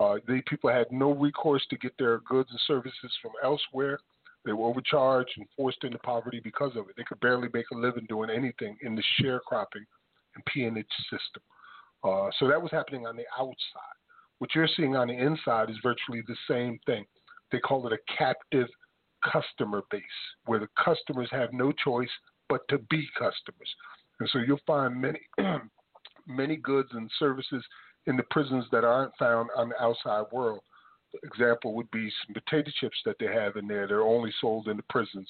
Uh, the people had no recourse to get their goods and services from elsewhere. They were overcharged and forced into poverty because of it. They could barely make a living doing anything in the sharecropping and peonage system. Uh, so that was happening on the outside. What you're seeing on the inside is virtually the same thing. They call it a captive customer base, where the customers have no choice but to be customers. And so you'll find many, many goods and services in the prisons that aren't found on the outside world. Example would be some potato chips that they have in there. They're only sold in the prisons.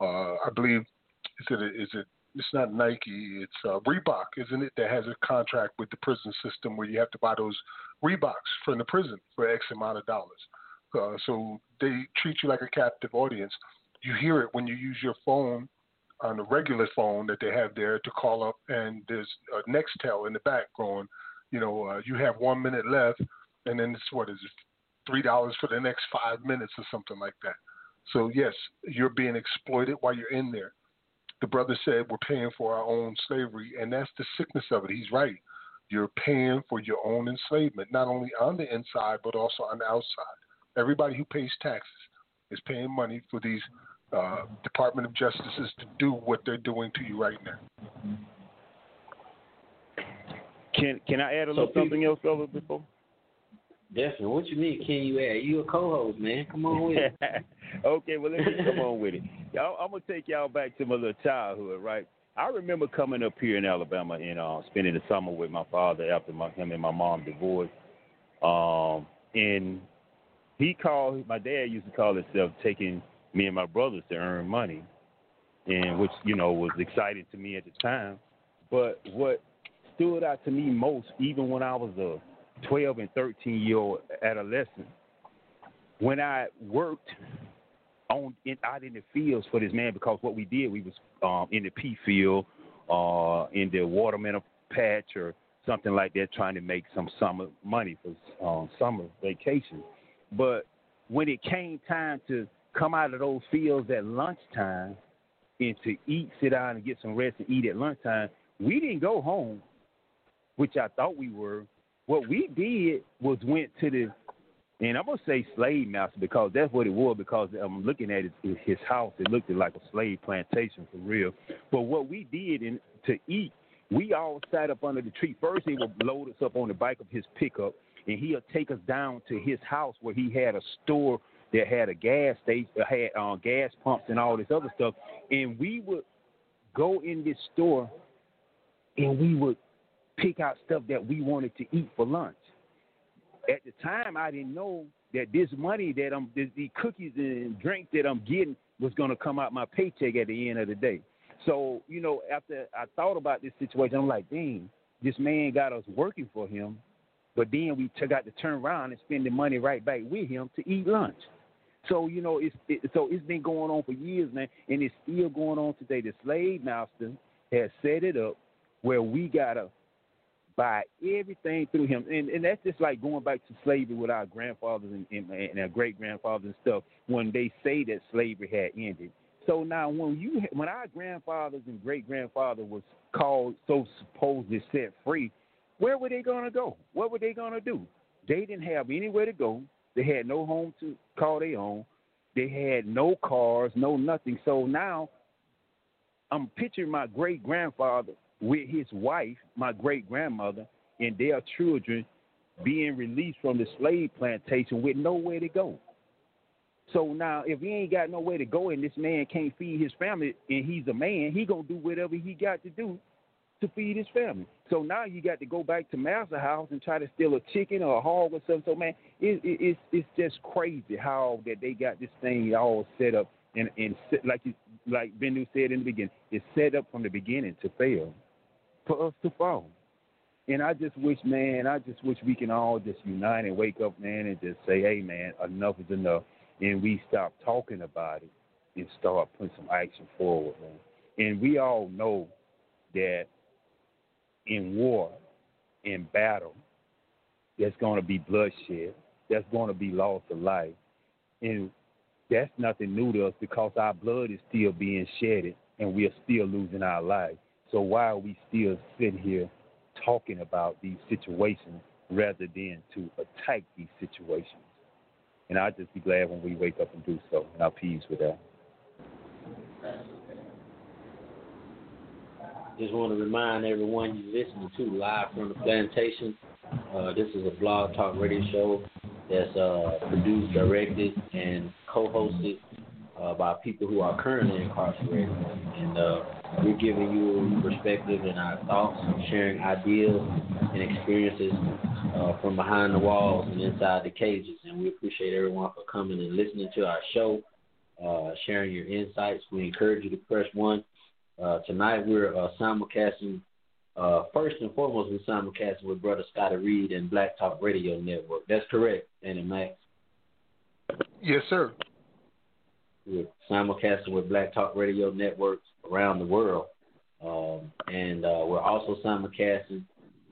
Uh, I believe is it is it it's not Nike, it's uh, Reebok, isn't it? That has a contract with the prison system where you have to buy those Reeboks from the prison for X amount of dollars. Uh, so they treat you like a captive audience. You hear it when you use your phone on the regular phone that they have there to call up, and there's a Nextel in the back going, you know, uh, you have one minute left, and then it's what is it, three dollars for the next five minutes or something like that. So yes, you're being exploited while you're in there. The brother said we're paying for our own slavery, and that's the sickness of it. He's right. You're paying for your own enslavement, not only on the inside but also on the outside. Everybody who pays taxes is paying money for these uh, Department of Justices to do what they're doing to you right now. Can can I add a So little something else over before? Definitely. What you mean? Can you add? You a co-host, man. Come on with it. okay, well let me come on with it. Y'all, I'm gonna take y'all back to my little childhood, right? I remember coming up here in Alabama and uh, spending the summer with my father after my, him and my mom divorced. Um, and he called my dad used to call himself taking me and my brothers to earn money, and which you know was exciting to me at the time. But what stood out to me most, even when I was a 12 and 13 year old adolescent, when I worked on in, out in the fields for this man, because what we did, we was um, in the pea field, uh, in the watermelon patch or something like that, trying to make some summer money for um, summer vacation. But when it came time to come out of those fields at lunchtime and to eat, sit down and get some rest and eat at lunchtime, we didn't go home, which I thought we were. What we did was went to the, and I'm gonna say slave master because that's what it was. Because I'm looking at his, his house, it looked like a slave plantation for real. But what we did in, to eat, we all sat up under the tree. First, he would load us up on the back of his pickup, and he'll take us down to his house where he had a store that had a gas station, uh, had uh, gas pumps and all this other stuff. And we would go in this store, and we would pick out stuff that we wanted to eat for lunch. At the time, I didn't know that this money that I'm, the cookies and drinks that I'm getting was going to come out my paycheck at the end of the day. So, you know, after I thought about this situation, I'm like, dang, this man got us working for him, but then we took out to turn around and spend the money right back with him to eat lunch. So, you know, it's it, so it's been going on for years, man, and it's still going on today. The slave master has set it up where we gotta buy everything through him, and and that's just like going back to slavery with our grandfathers and, and, and our great grandfathers and stuff when they say that slavery had ended. So now, when you when our grandfathers and great grandfather was called so supposedly set free, where were they gonna go? What were they gonna do? They didn't have anywhere to go. They had no home to call their own. They had no cars, no nothing. So now, I'm picturing my great grandfather with his wife, my great grandmother, and their children being released from the slave plantation with nowhere to go. So now, if he ain't got nowhere to go and this man can't feed his family, and he's a man, he gonna do whatever he got to do to feed his family. So now you got to go back to master house and try to steal a chicken or a hog or something. So man, it, it, it's it's just crazy how that they got this thing all set up and and set- like you, like Bendu said in the beginning, it's set up from the beginning to fail, for us to fall. And I just wish, man, I just wish we can all just unite and wake up, man, and just say, hey, man, enough is enough and we stop talking about it and start putting some action forward, man. And we all know that in war, in battle, there's going to be bloodshed. There's going to be loss of life. And that's nothing new to us because our blood is still being shedded and we are still losing our life. So why are we still sitting here talking about these situations rather than to attack these situations? And I'll just be glad when we wake up and do so. And I'll peace with that. Just want to remind everyone you're listening to live from the plantation. Uh, this is a blog talk radio show that's uh, produced, directed, and co-hosted uh, by people who are currently incarcerated. And uh, we're giving you perspective and our thoughts, sharing ideas and experiences uh, from behind the walls and inside the cages. And we appreciate everyone for coming and listening to our show, uh, sharing your insights. We encourage you to press one. Uh, tonight we're uh, simulcasting. First and foremost, we're simulcasting with Brother Scotty Reed and Black Talk Radio Network. That's correct, ain't it, Max? Yes, sir. We're simulcasting with Black Talk Radio networks around the world. Um, and uh, we're also simulcasting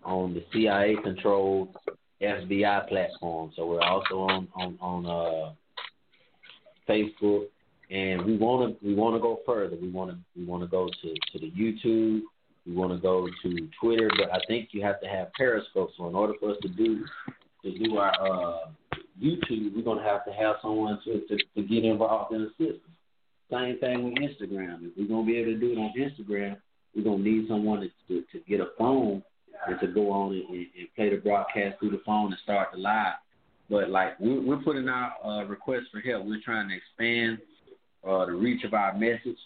on the CIA controlled FBI platform. So we're also on on, on uh, Facebook and we wanna we wanna go further. We wanna we wanna go to, to the YouTube, we wanna go to Twitter, but I think you have to have Periscope. So in order for us to do to do our uh, YouTube, we're gonna have to have someone to, to, to get involved and assist us. Same thing with Instagram. If we're gonna be able to do it on Instagram, we're gonna need someone to to, to get a phone and to go on and, and, and play the broadcast through the phone and start the live. But like we're, we're putting out uh, requests for help. We're trying to expand uh, the reach of our message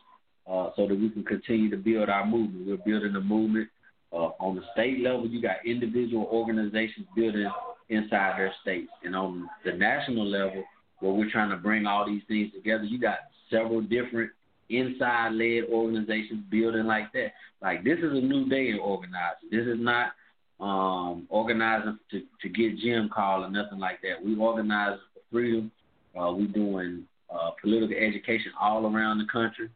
uh, so that we can continue to build our movement. We're building a movement uh, on the state level. You got individual organizations building inside their states, and on the national level, where we're trying to bring all these things together, you got several different inside-led organizations building like that. Like this is a new day in organizing. This is not um, organizing to to get gym call or nothing like that. We organize for freedom. Uh, we're doing uh, political education all around the country,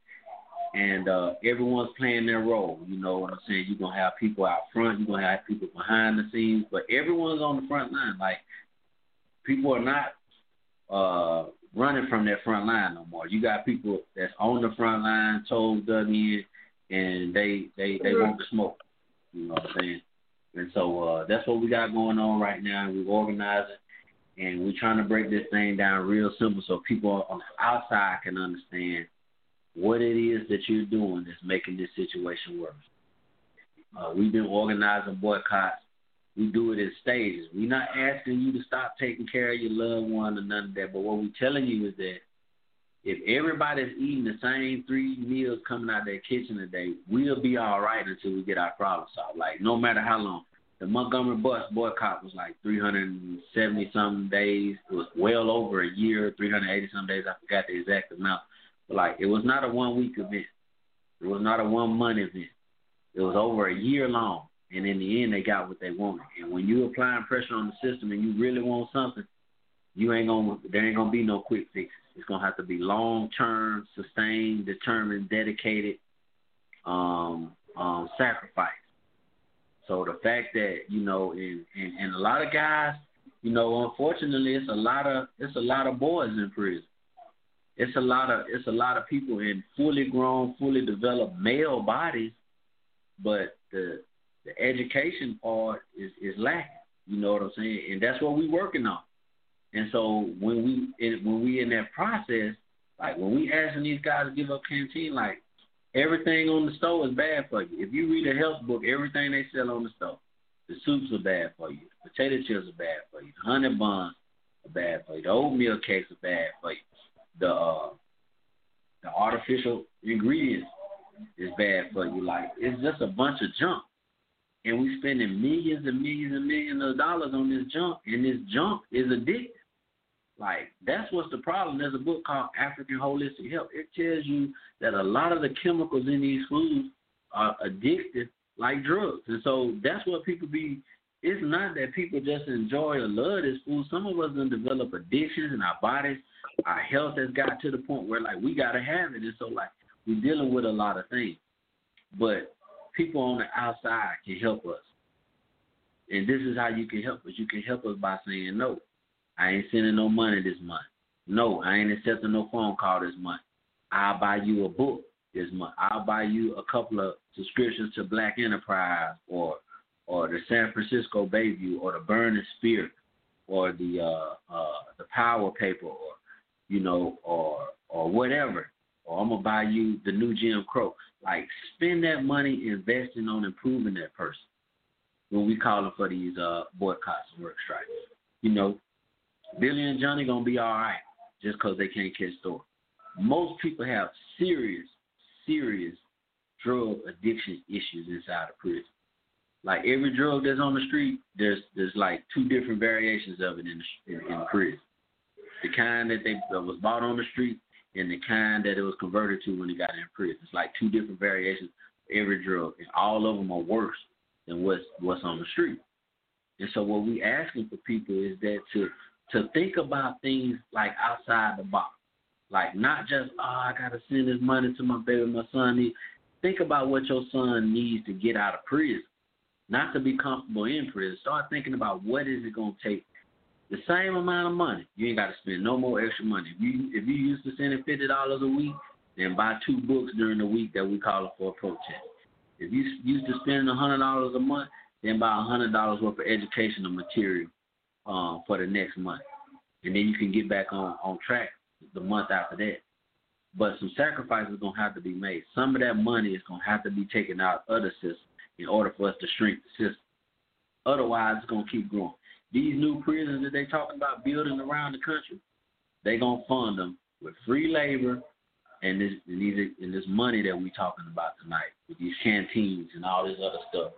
and uh, everyone's playing their role. You know what I'm saying? You're gonna have people out front. You're gonna have people behind the scenes, but everyone's on the front line. Like people are not uh, running from that front line no more. You got people that's on the front line, told dug in, and they they they want the smoke. You know what I'm saying? And so uh, that's what we got going on right now. We're organizing, and we're trying to break this thing down real simple so people on the outside can understand what it is that you're doing that's making this situation worse. Uh, we've been organizing boycotts we do it in stages. We're not asking you to stop taking care of your loved one or none of that. But what we're telling you is that if everybody's eating the same three meals coming out of their kitchen a day, we'll be all right until we get our problem solved. Like no matter how long. The Montgomery bus boycott was like 370 some days. It was well over a year, 380 some days. I forgot the exact amount. Like it was not a one week event. It was not a one month event. It was over a year long and in the end they got what they wanted. And when you applying pressure on the system and you really want something, you ain't gonna there ain't gonna be no quick fixes. It's gonna have to be long term, sustained, determined, dedicated, um, um, sacrifice. So the fact that you know, and, and and a lot of guys, you know, unfortunately, it's a lot of it's a lot of boys in prison. It's a lot of it's a lot of people in fully grown, fully developed male bodies, but the the education part is is lacking. You know what I'm saying? And that's what we're working on. And so when we in, when we in that process, like when we asking these guys to give up canteen, like everything on the store is bad for you. If you read a health book, everything they sell on the store, the soups are bad for you, the potato chips are bad for you, the honey buns are bad for you, the oatmeal cakes are bad for you, the uh, the artificial ingredients is bad for you. Like it's just a bunch of junk and we spending millions and millions and millions of dollars on this junk, and this junk is addictive. Like that's what's the problem. There's a book called African Holistic Health. It tells you that a lot of the chemicals in these foods are addictive, like drugs, and so that's what people be. It's not that people just enjoy or love this food. Some of us done develop addictions in our bodies. Our health has got to the point where like we gotta have it, and so like we're dealing with a lot of things. But people on the outside can help us. And this is how you can help us. You can help us by saying, no, I ain't sending no money this month. No, I ain't accepting no phone call this month. I'll buy you a book this month. I'll buy you a couple of subscriptions to Black Enterprise or or the San Francisco Bayview or the Burning Spirit or the uh, uh, the Power Paper or you know or or whatever. Or I'm gonna buy you the new Jim Crow. Like spend that money investing on improving that person. When we calling for these uh, boycotts and work strikes, you know, Billy and Johnny gonna be all right just because they can't catch store. Most people have serious, serious drug addiction issues inside of prison. Like every drug that's on the street, there's there's like two different variations of it in the, in, in prison. The kind that they that was bought on the street and the kind that it was converted to when he got in prison. It's like two different variations of every drug, and all of them are worse than what's what's on the street. And so what we asking for people is that to to think about things like outside the box, like not just oh I gotta send this money to my baby, my son needs. Think about what your son needs to get out of prison, not to be comfortable in prison. Start thinking about what is it gonna take the same amount of money. You ain't got to spend no more extra money. If you if you used to spending fifty dollars a week, then buy two books during the week that we call it for a protest. If you used to spend a hundred dollars a month, then buy a hundred dollars worth of educational material um, for the next month, and then you can get back on on track the month after that. But some sacrifices gonna have to be made. Some of that money is gonna have to be taken out of the system in order for us to shrink the system. Otherwise, it's gonna keep growing. These new prisons that they talking about building around the country, they gonna fund them with free labor and this and these and this money that we talking about tonight with these canteens and all this other stuff.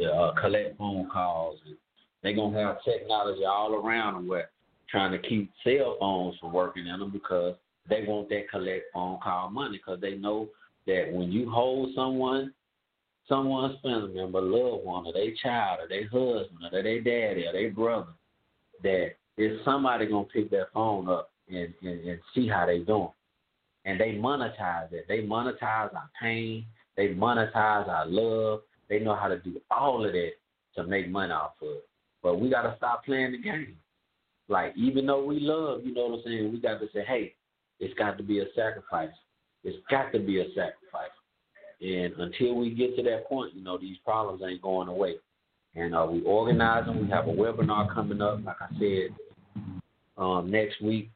Uh, collect phone calls. And they gonna have technology all around them where trying to keep cell phones from working in them because they want that collect phone call money because they know that when you hold someone, someone's family member, a loved one, or their child, or their husband, or their daddy, or their brother, that is somebody gonna pick that phone up and, and, and see how they doing. And they monetize it. They monetize our pain. They monetize our love. They know how to do all of that to make money off of it. But we gotta stop playing the game. Like even though we love, you know what I'm saying, we got to say, hey, it's got to be a sacrifice. It's got to be a sacrifice. And until we get to that point, you know, these problems ain't going away. And uh, we organize them. We have a webinar coming up, like I said, um, next week,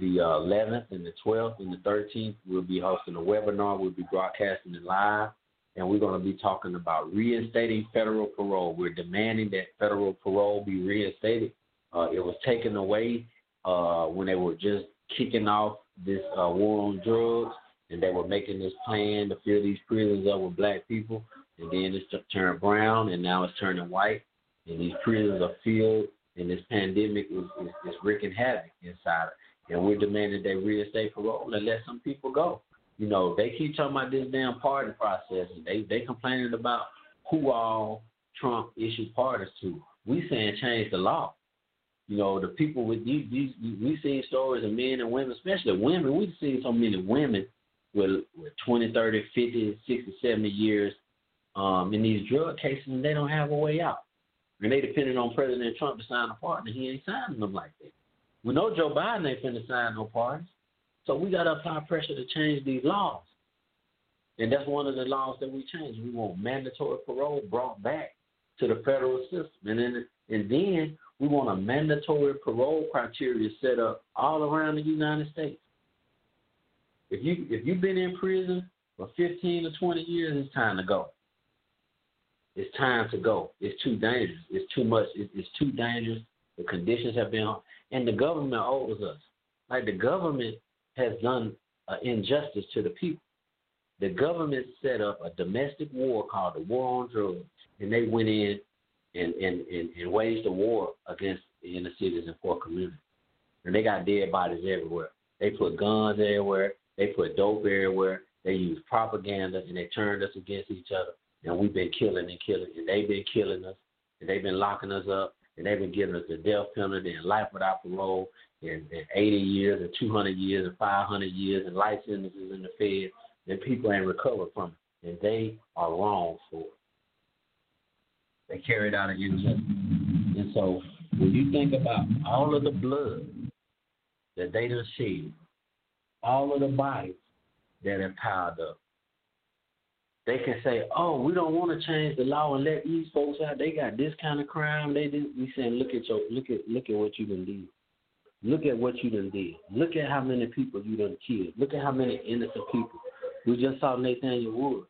the uh, 11th and the 12th and the 13th. We'll be hosting a webinar. We'll be broadcasting it live. And we're going to be talking about reinstating federal parole. We're demanding that federal parole be reinstated. Uh, it was taken away uh, when they were just kicking off this uh, war on drugs, and they were making this plan to fill these prisons up with black people, and then it's turned brown, and now it's turning white, and these prisons are filled, and this pandemic is, is, is wreaking havoc inside. And we're demanding they reinstate parole and let some people go. You know, they keep talking about this damn pardon process, and they they complaining about who all Trump issued pardons to. We saying change the law. You know, the people with these, these we see stories of men and women, especially women. We've seen so many women with, with 20, 30, 50, 60, 70 years um, in these drug cases, and they don't have a way out. And they depended on President Trump to sign a pardon, and he ain't signing them like that. We know Joe Biden ain't finna sign no pardons. So we got to apply pressure to change these laws. And that's one of the laws that we changed. We want mandatory parole brought back to the federal system. And then, and then we want a mandatory parole criteria set up all around the United States. If you if you've been in prison for 15 or 20 years, it's time to go. It's time to go. It's too dangerous. It's too much. It's too dangerous. The conditions have been, and the government owes us. Like the government has done injustice to the people. The government set up a domestic war called the War on Drugs, and they went in and, and, and, and waged a war against the inner cities and poor communities. And they got dead bodies everywhere. They put guns everywhere. They put dope everywhere. They used propaganda and they turned us against each other. And we've been killing and killing. And they've been killing us. And they've been locking us up. And they've been giving us the death penalty and life without parole and, and 80 years and 200 years and 500 years and life sentences in the Fed. And people ain't recovered from it. And they are wrong for it. They carried out an injustice. And so when you think about all of the blood that they done shed, all of the bodies that have piled up, they can say, "Oh, we don't want to change the law and let these folks out. They got this kind of crime. They did." We saying, "Look at your look at look at what you done did. Look at what you done did. Look at how many people you done killed. Look at how many innocent people. We just saw Nathaniel Woods.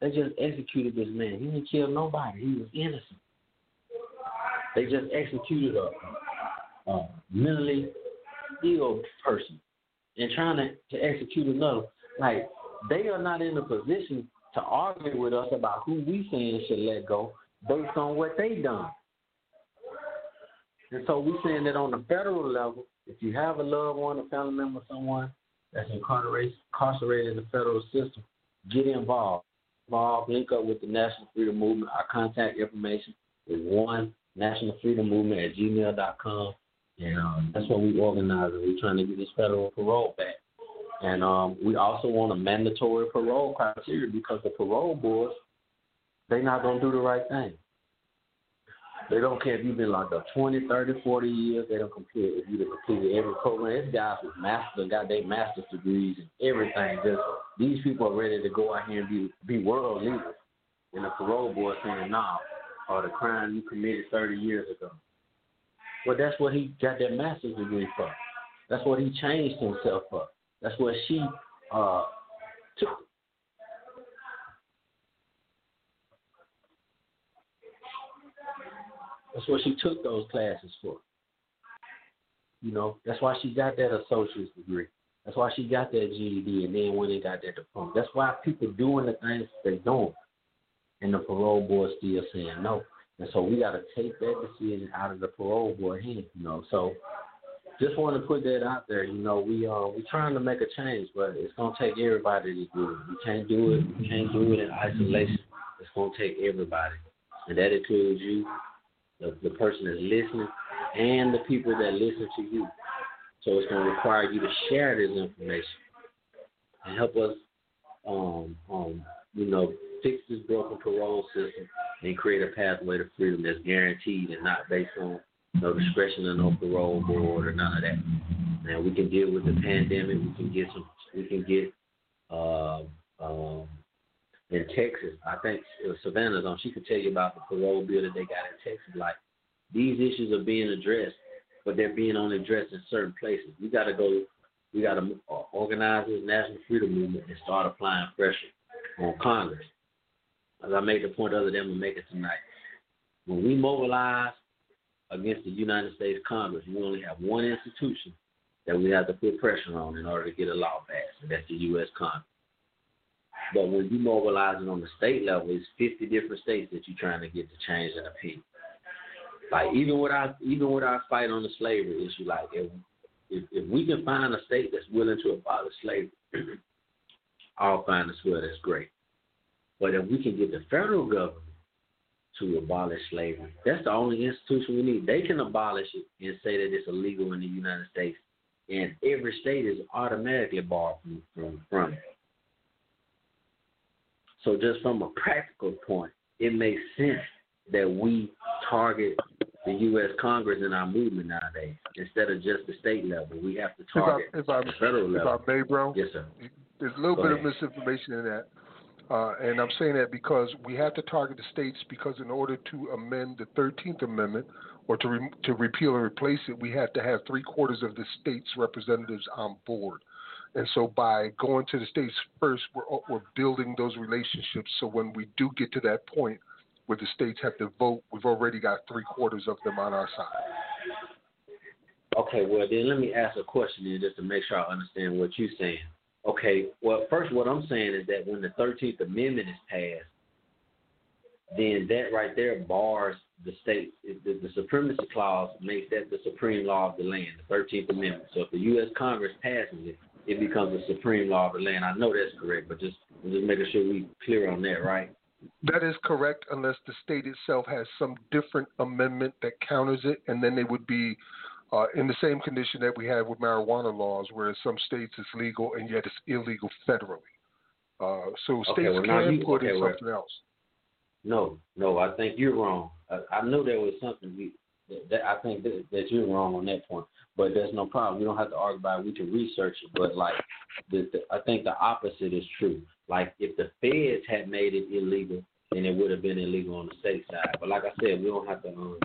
They just executed this man. He didn't kill nobody. He was innocent. They just executed a, a mentally ill person and trying to, to execute another. Like they are not in a position to argue with us about who we saying should let go based on what they done. And so we're saying that on the federal level, if you have a loved one, a family member, someone that's incarcerated, in the federal system, get involved involved, link up with the National Freedom Movement. Our contact information is one National Freedom Movement at gmail.com. And um, that's what we organize. We're trying to get this federal parole back. And um, we also want a mandatory parole criteria because the parole boards, they're not going to do the right thing. They don't care if you've been locked up 20, 30, 40 years. They don't compare if you've completed every program. There's guys with master, got their master's degrees and everything. Just these people are ready to go out here and be be world leaders. And the parole board saying, "Nah, or the crime you committed 30 years ago." Well, that's what he got that master's degree for. That's what he changed himself for. That's what she uh, took That's what she took those classes for. You know, that's why she got that associate's degree. That's why she got that GED and then when they got that diploma. That's why people doing the things they're doing. And the parole board still saying no. And so we got to take that decision out of the parole board hand, you know. So just want to put that out there. You know, we uh we trying to make a change, but it's gonna take everybody to do it. We can't do it. We can't do it in isolation. It's gonna take everybody, and that includes you, the the person that's listening, and the people that listen to you. So it's gonna require you to share this information and help us, um um you know, fix this broken parole system and create a pathway to freedom that's guaranteed and not based on no discretion or no parole board or none of that. Now we can deal with the pandemic. We can get some. We can get. Uh, um, in Texas, I think uh, Savannah's on. She could tell you about the parole bill that they got in Texas. Like these issues are being addressed, but they're being only addressed in certain places. We got to go. We got to organize this national freedom movement and start applying pressure on Congress. As I made the point other day, I'm make it tonight. When we mobilize against the United States Congress, we only have one institution that we have to put pressure on in order to get a law passed, and that's the U.S. Congress. But when you mobilize it on the state level, it's 50 different states that you're trying to get to change an opinion. Like even with our even with our fight on the slavery issue, like if if, if we can find a state that's willing to abolish slavery, I'll find a swear that's great. But if we can get the federal government to abolish slavery, that's the only institution we need. They can abolish it and say that it's illegal in the United States, and every state is automatically barred from from, from it. So just from a practical point, it makes sense that we target the U.S. Congress in our movement nowadays instead of just the state level. We have to target if I, if I, the federal level. If I may, bro. Yes, sir. There's a little Go bit ahead. of misinformation in that. Uh, and I'm saying that because we have to target the states because in order to amend the 13th Amendment or to re- to repeal and replace it, we have to have three quarters of the states' representatives on board. And so by going to the states first, we're we're building those relationships. So when we do get to that point where the states have to vote, we've already got three quarters of them on our side. Okay, well then let me ask a question then just to make sure I understand what you're saying. Okay, well first what I'm saying is that when the Thirteenth Amendment is passed, then that right there bars the state. The, the supremacy clause makes that the supreme law of the land, the Thirteenth Amendment. So if the U.S. Congress passes it, it becomes the supreme law of the land. I know that's correct, but just just making sure we clear on that, right? That is correct, unless the state itself has some different amendment that counters it, and then they would be uh, in the same condition that we have with marijuana laws, where in some states it's legal and yet it's illegal federally. Uh, so Okay, states well, can you- put in okay, well- something else. No, no, I think you're wrong. I, I know there was something we. That, that I think that, that you're wrong on that point, but there's no problem. We don't have to argue about it. We can research it, but like, the, the, I think the opposite is true. Like, if the feds had made it illegal, then it would have been illegal on the state side. But like I said, we don't have to um,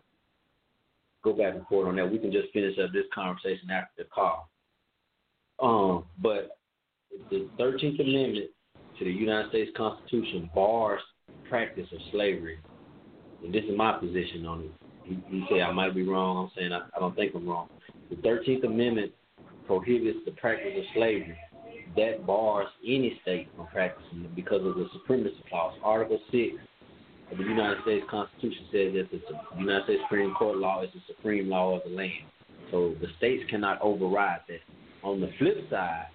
go back and forth on that. We can just finish up this conversation after the call. Um, but the Thirteenth Amendment to the United States Constitution bars practice of slavery, and this is my position on it. You, you say I might be wrong. I'm saying I, I don't think I'm wrong. The Thirteenth Amendment prohibits the practice of slavery. That bars any state from practicing it because of the supremacy clause. Article six of the United States Constitution says that the United States Supreme Court law is the supreme law of the land. So the states cannot override that. On the flip side,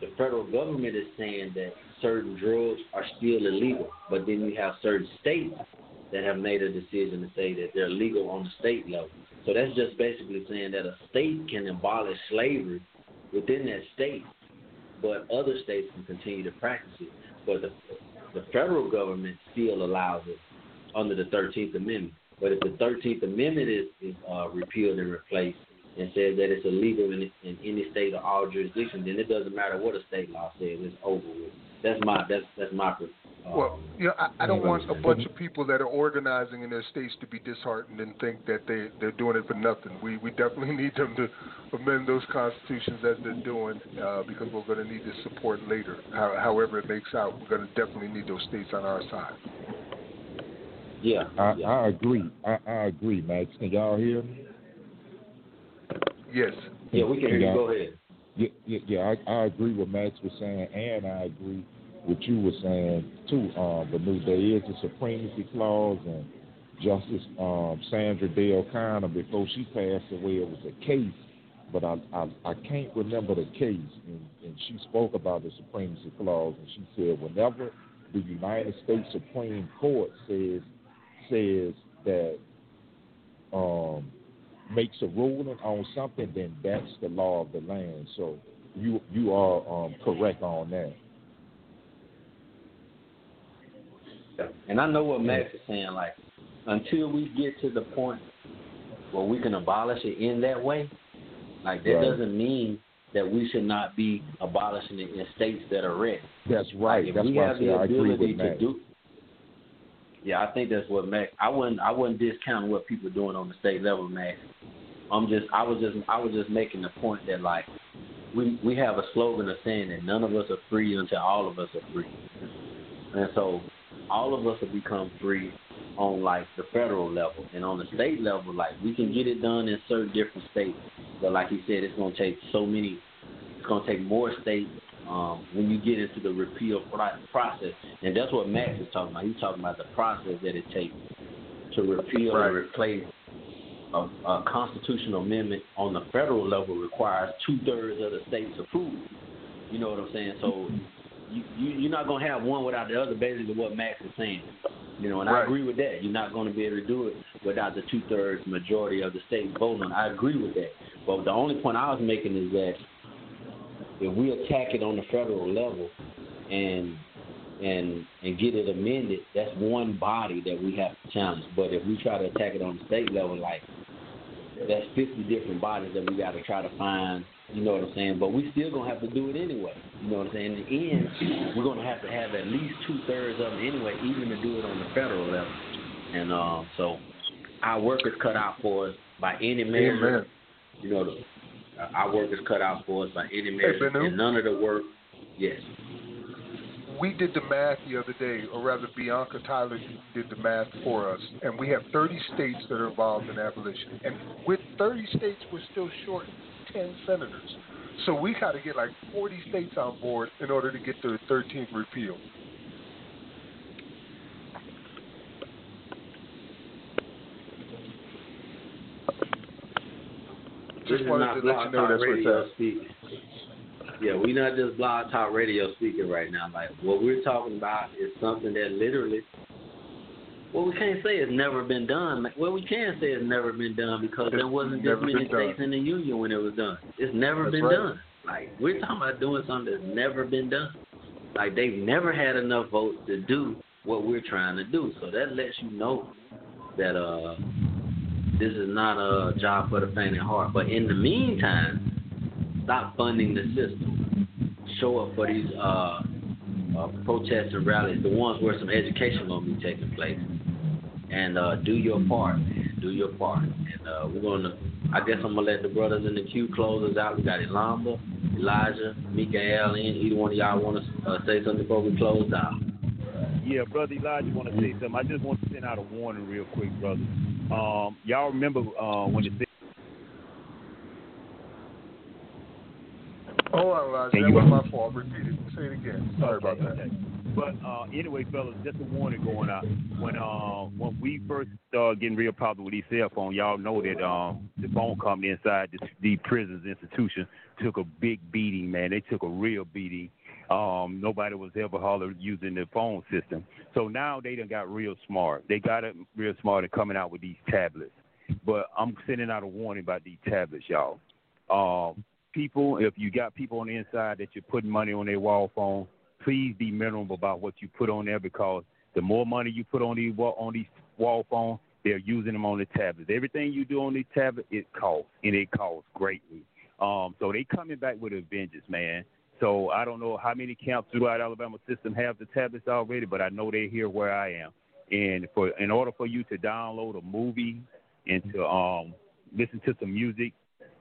the federal government is saying that certain drugs are still illegal, but then you have certain states that have made a decision to say that they're legal on the state level. So that's just basically saying that a state can abolish slavery within that state, but other states can continue to practice it. But the the federal government still allows it under the Thirteenth Amendment. But if the Thirteenth Amendment is, is uh, repealed and replaced and says that it's illegal in, in any state or all jurisdictions, then it doesn't matter what a state law says. It's over with. That's my that's that's my. Well, you know, I, I don't want a bunch of people that are organizing in their states to be disheartened and think that they they're doing it for nothing. We we definitely need them to amend those constitutions as they're doing uh, because we're going to need this support later. How, however it makes out, we're going to definitely need those states on our side. Yeah, I, yeah. I agree. I, I agree, Max. Can y'all hear me? Yes. Yeah, we can hear you. Go ahead. Yeah, yeah, yeah I, I agree with Max was saying, and I agree with you were saying too. Um, but there is a supremacy clause, and Justice um, Sandra Day O'Connor, before she passed away, it was a case, but I I, I can't remember the case, and, and she spoke about the supremacy clause, and she said whenever the United States Supreme Court says says that um, makes a ruling on something, then that's the law of the land. So you you are um, correct on that. And I know what Max is saying. Like, until we get to the point where we can abolish it in that way, like that Right. doesn't mean that we should not be abolishing it in states that are red. That's right. If That's we have the ability to Max. do, yeah, I think that's what Max. I wouldn't. I wouldn't discount what people are doing on the state level, Max. I'm just. I was just. I was just making the point that like, we we have a slogan of saying that none of us are free until all of us are free, and so all of us will become free on like the federal level and on the state level. Like we can get it done in certain different states, but like he said, it's gonna take so many. It's gonna take more states um, when you get into the repeal process, and that's what Max is talking about. He's talking about the process that it takes to repeal Right. and replace a, a constitutional amendment on the federal level requires two thirds of the states approve. You know what I'm saying? So you, you you're not gonna have one without the other. Basically, what Max is saying. You know, and I agree with that. You're not going to be able to do it without the two thirds majority of the states voting on. I agree with that. But the only point I was making is that if we attack it on the federal level and and and get it amended, that's one body that we have to challenge. But if we try to attack it on the state level, like that's 50 different bodies that we got to try to find. You know what I'm saying? But we still gonna have to do it anyway. You know what I'm saying? In the end, we're gonna have to have at least two thirds of it anyway, even to do it on the federal level. And um, so our work is cut out for us by any measure. Amen. You know, the, uh, our work is cut out for us by any measure, Bennu. and none of the work. Yes. We did the math the other day, or rather, Bianca Tyler did the math for us, and we have 30 states that are involved in abolition. And with 30 states, we're still short 10 senators. So we got to get like 40 states on board in order to get the 13th repeal. Just wanted to let you know that's what's radio up. speaking. Yeah, we're not just blog talk radio speaking right now. Like what we're talking about is something that literally, well, we can't say it's never been done. Well, we can say it's never been done because It's there wasn't this many been done. states in the union when it was done. It's never That's been right. done. Like we're talking about doing something that's never been done. Like they've never had enough votes to do what we're trying to do. So that lets you know that uh this is not a job for the faint of heart. But in the meantime, stop funding the system. Show up for these uh, uh, protests and rallies, the ones where some education will be taking place, and uh, do your part. Do your part. And uh, we're gonna. I guess I'm gonna let the brothers in the queue close us out. We got Elamba, Elijah, Mikael, and either one of y'all want to uh, say something before we close out? Yeah, brother Elijah, want to say something. I just want to send out a warning real quick, brother. Um, y'all remember uh, when it Hold on, Elijah. That was my fault. Repeat it. Say it again. Sorry Okay, about that. okay. But uh, anyway, fellas, just a warning going out. When uh, when we first started getting real popular with these cell phones, y'all know that um, the phone company inside the, the prisons institution took a big beating. Man, they took a real beating. Um, nobody was ever hardly using the phone system. So now they done got real smart. They got it real smart at coming out with these tablets. But I'm sending out a warning about these tablets, y'all. Um, people, if you got people on the inside that you're putting money on their wall phone, please be minimal about what you put on there because the more money you put on these wa- on these wall phones, they're using them on the tablets. Everything you do on these tablets, it costs, and it costs greatly. Um, so they coming back with a vengeance, man. So I don't know how many camps throughout Alabama system have the tablets already, but I know they're here where I am. And for in order for you to download a movie and to um, listen to some music,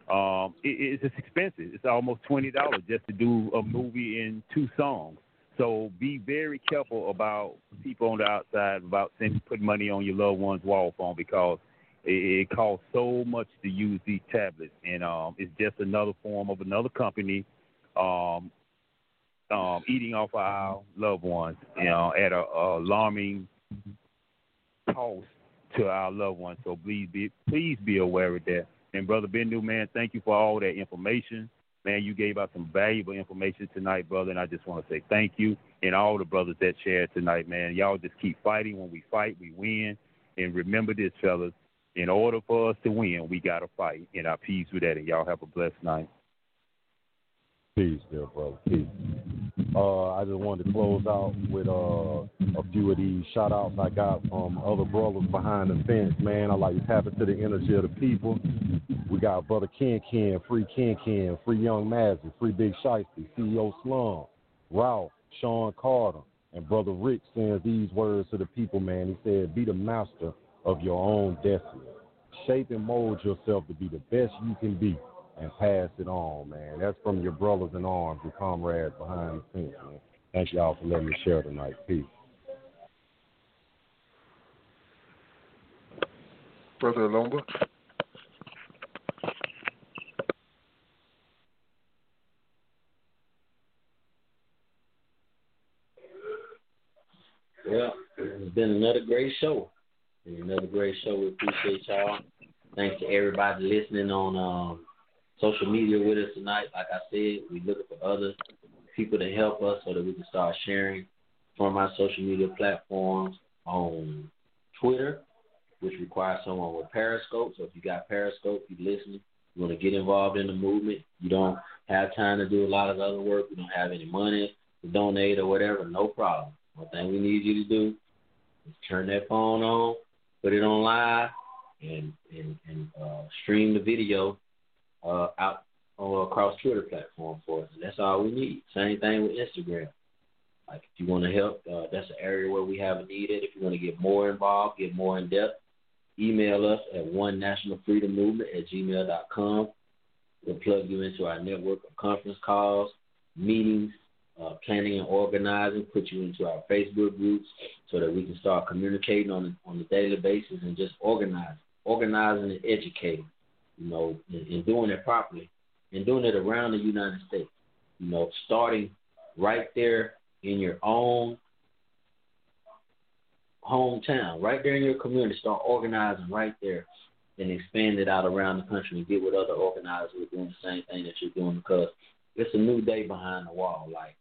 um, it, it's just expensive. It's almost twenty dollars just to do a movie in two songs. So be very careful about people on the outside about sending, putting money on your loved one's wall phone because it, it costs so much to use these tablets, and um, it's just another form of another company um, um, eating off of our loved ones, you know, at a, a alarming cost to our loved ones. So please be please be aware of that. And brother Bendu, man, thank you for all that information. Man, you gave out some valuable information tonight, brother, and I just want to say thank you and all the brothers that shared tonight, man. Y'all just keep fighting. When we fight, we win. And remember this, fellas, in order for us to win, we got to fight. And I peace with that, and y'all have a blessed night. Peace, dear brother. Peace. Uh, I just wanted to close out with uh, a few of these shout outs I got from other brothers behind the fence, man. I like to tap into the energy of the people. We got brother Ken Ken, free Ken Ken, free Young Mazzy, free Big Shiesty, CEO Slum, Ralph, Sean Carter, and brother Rick sends these words to the people, man. He said, Be the master of your own destiny. Shape and mold yourself to be the best you can be and pass it on, man. That's from your brothers in arms, your comrades behind the fence, man. Thank y'all for letting me share tonight. Peace. Brother Lomba. Well, it's been another great show. Another great show. We appreciate y'all. Thanks to everybody listening on um, social media with us tonight. Like I said, we looking for other people to help us so that we can start sharing from our social media platforms on Twitter, which requires someone with Periscope. So if you got Periscope, you listening, you want to get involved in the movement, you don't have time to do a lot of other work, you don't have any money to donate or whatever, no problem. One thing we need you to do is turn that phone on, put it on live, and and, and uh, stream the video uh, out or across Twitter platform for us. And that's all we need. Same thing with Instagram. Like if you want to help, uh, that's an area where we have a need. If you want to get more involved, get more in depth, email us at one national freedom movement at gmail.com. We'll plug you into our network of conference calls, meetings, uh, planning and organizing, put you into our Facebook groups so that we can start communicating on on a daily basis and just organize, organizing and educating you know, and, and doing it properly and doing it around the United States. You know, starting right there in your own hometown, right there in your community. Start organizing right there and expand it out around the country and get with other organizers who are doing the same thing that you're doing because it's a new day behind the wall. Like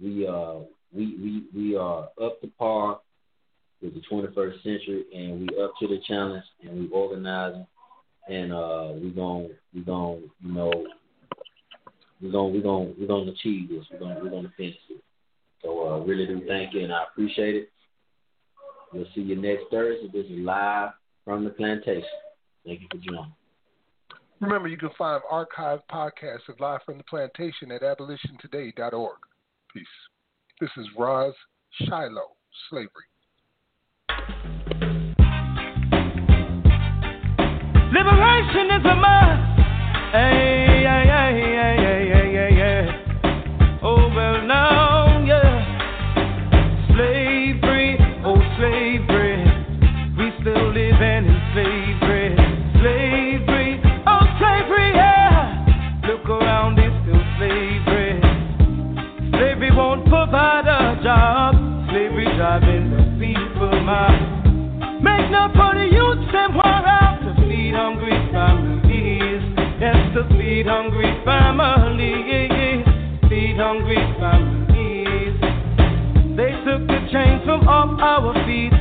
we uh we we we are up to par with the 21st century and we up to the challenge and we organizing and uh, we're gonna we're gonna you know we're gonna we're gonna we're gonna achieve this. We're gonna we're gonna finish it. So uh, really do thank you, and I appreciate it. We'll see you next Thursday. This is live from the plantation. Thank you for joining. Remember, you can find archived podcasts of Live from the Plantation at abolitiontoday.org. Peace. This is Roz Shiloh, Slavery. Liberation is a must. Oh, well, now, yeah. Slavery, oh, slavery. We still living in slavery. Slavery, oh, slavery, yeah. Look around, it's still slavery. Slavery won't provide a job. Slavery driving hungry families. Feed hungry families. They took the chains from off our feet,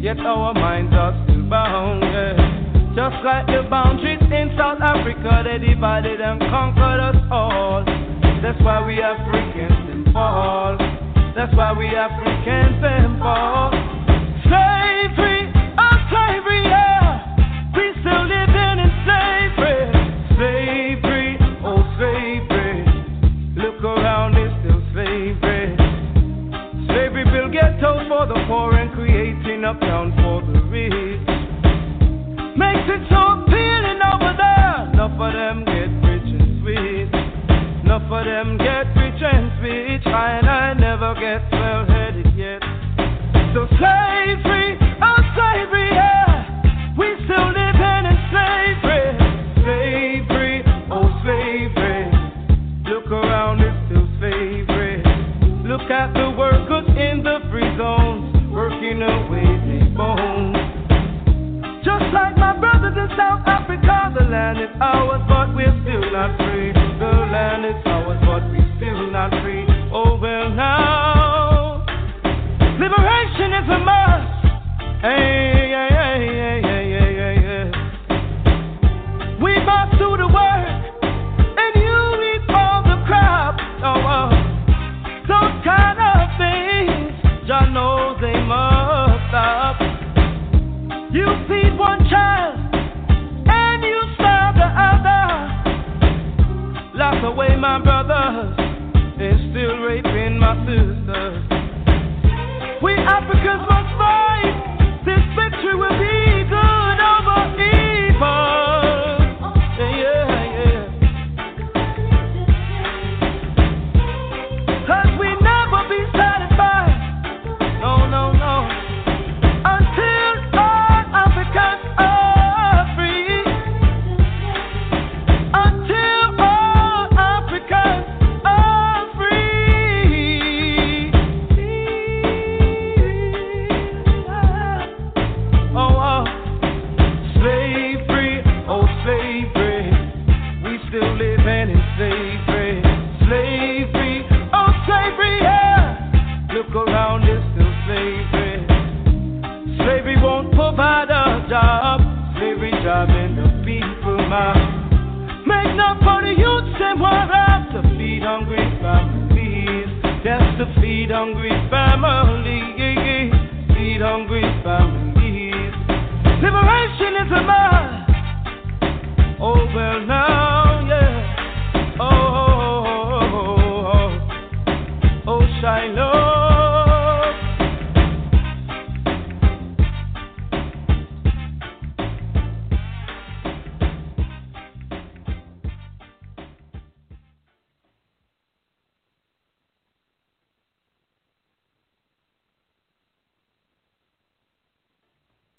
yet our minds are still bound. Yeah. Just like the boundaries in South Africa, they divided and conquered us all. That's why we Africans fall. That's why we Africans fall. bring up down for the rich. Makes it so appealing over there. Enough of them get rich and sweet. Enough of them get rich and sweet. Trying I never get We must do the work, and you lead for the crowd. Oh, oh. kind of things, knows they must stop. You feed one child, and you starve the other. My brothers, still raping my sisters. We Africans.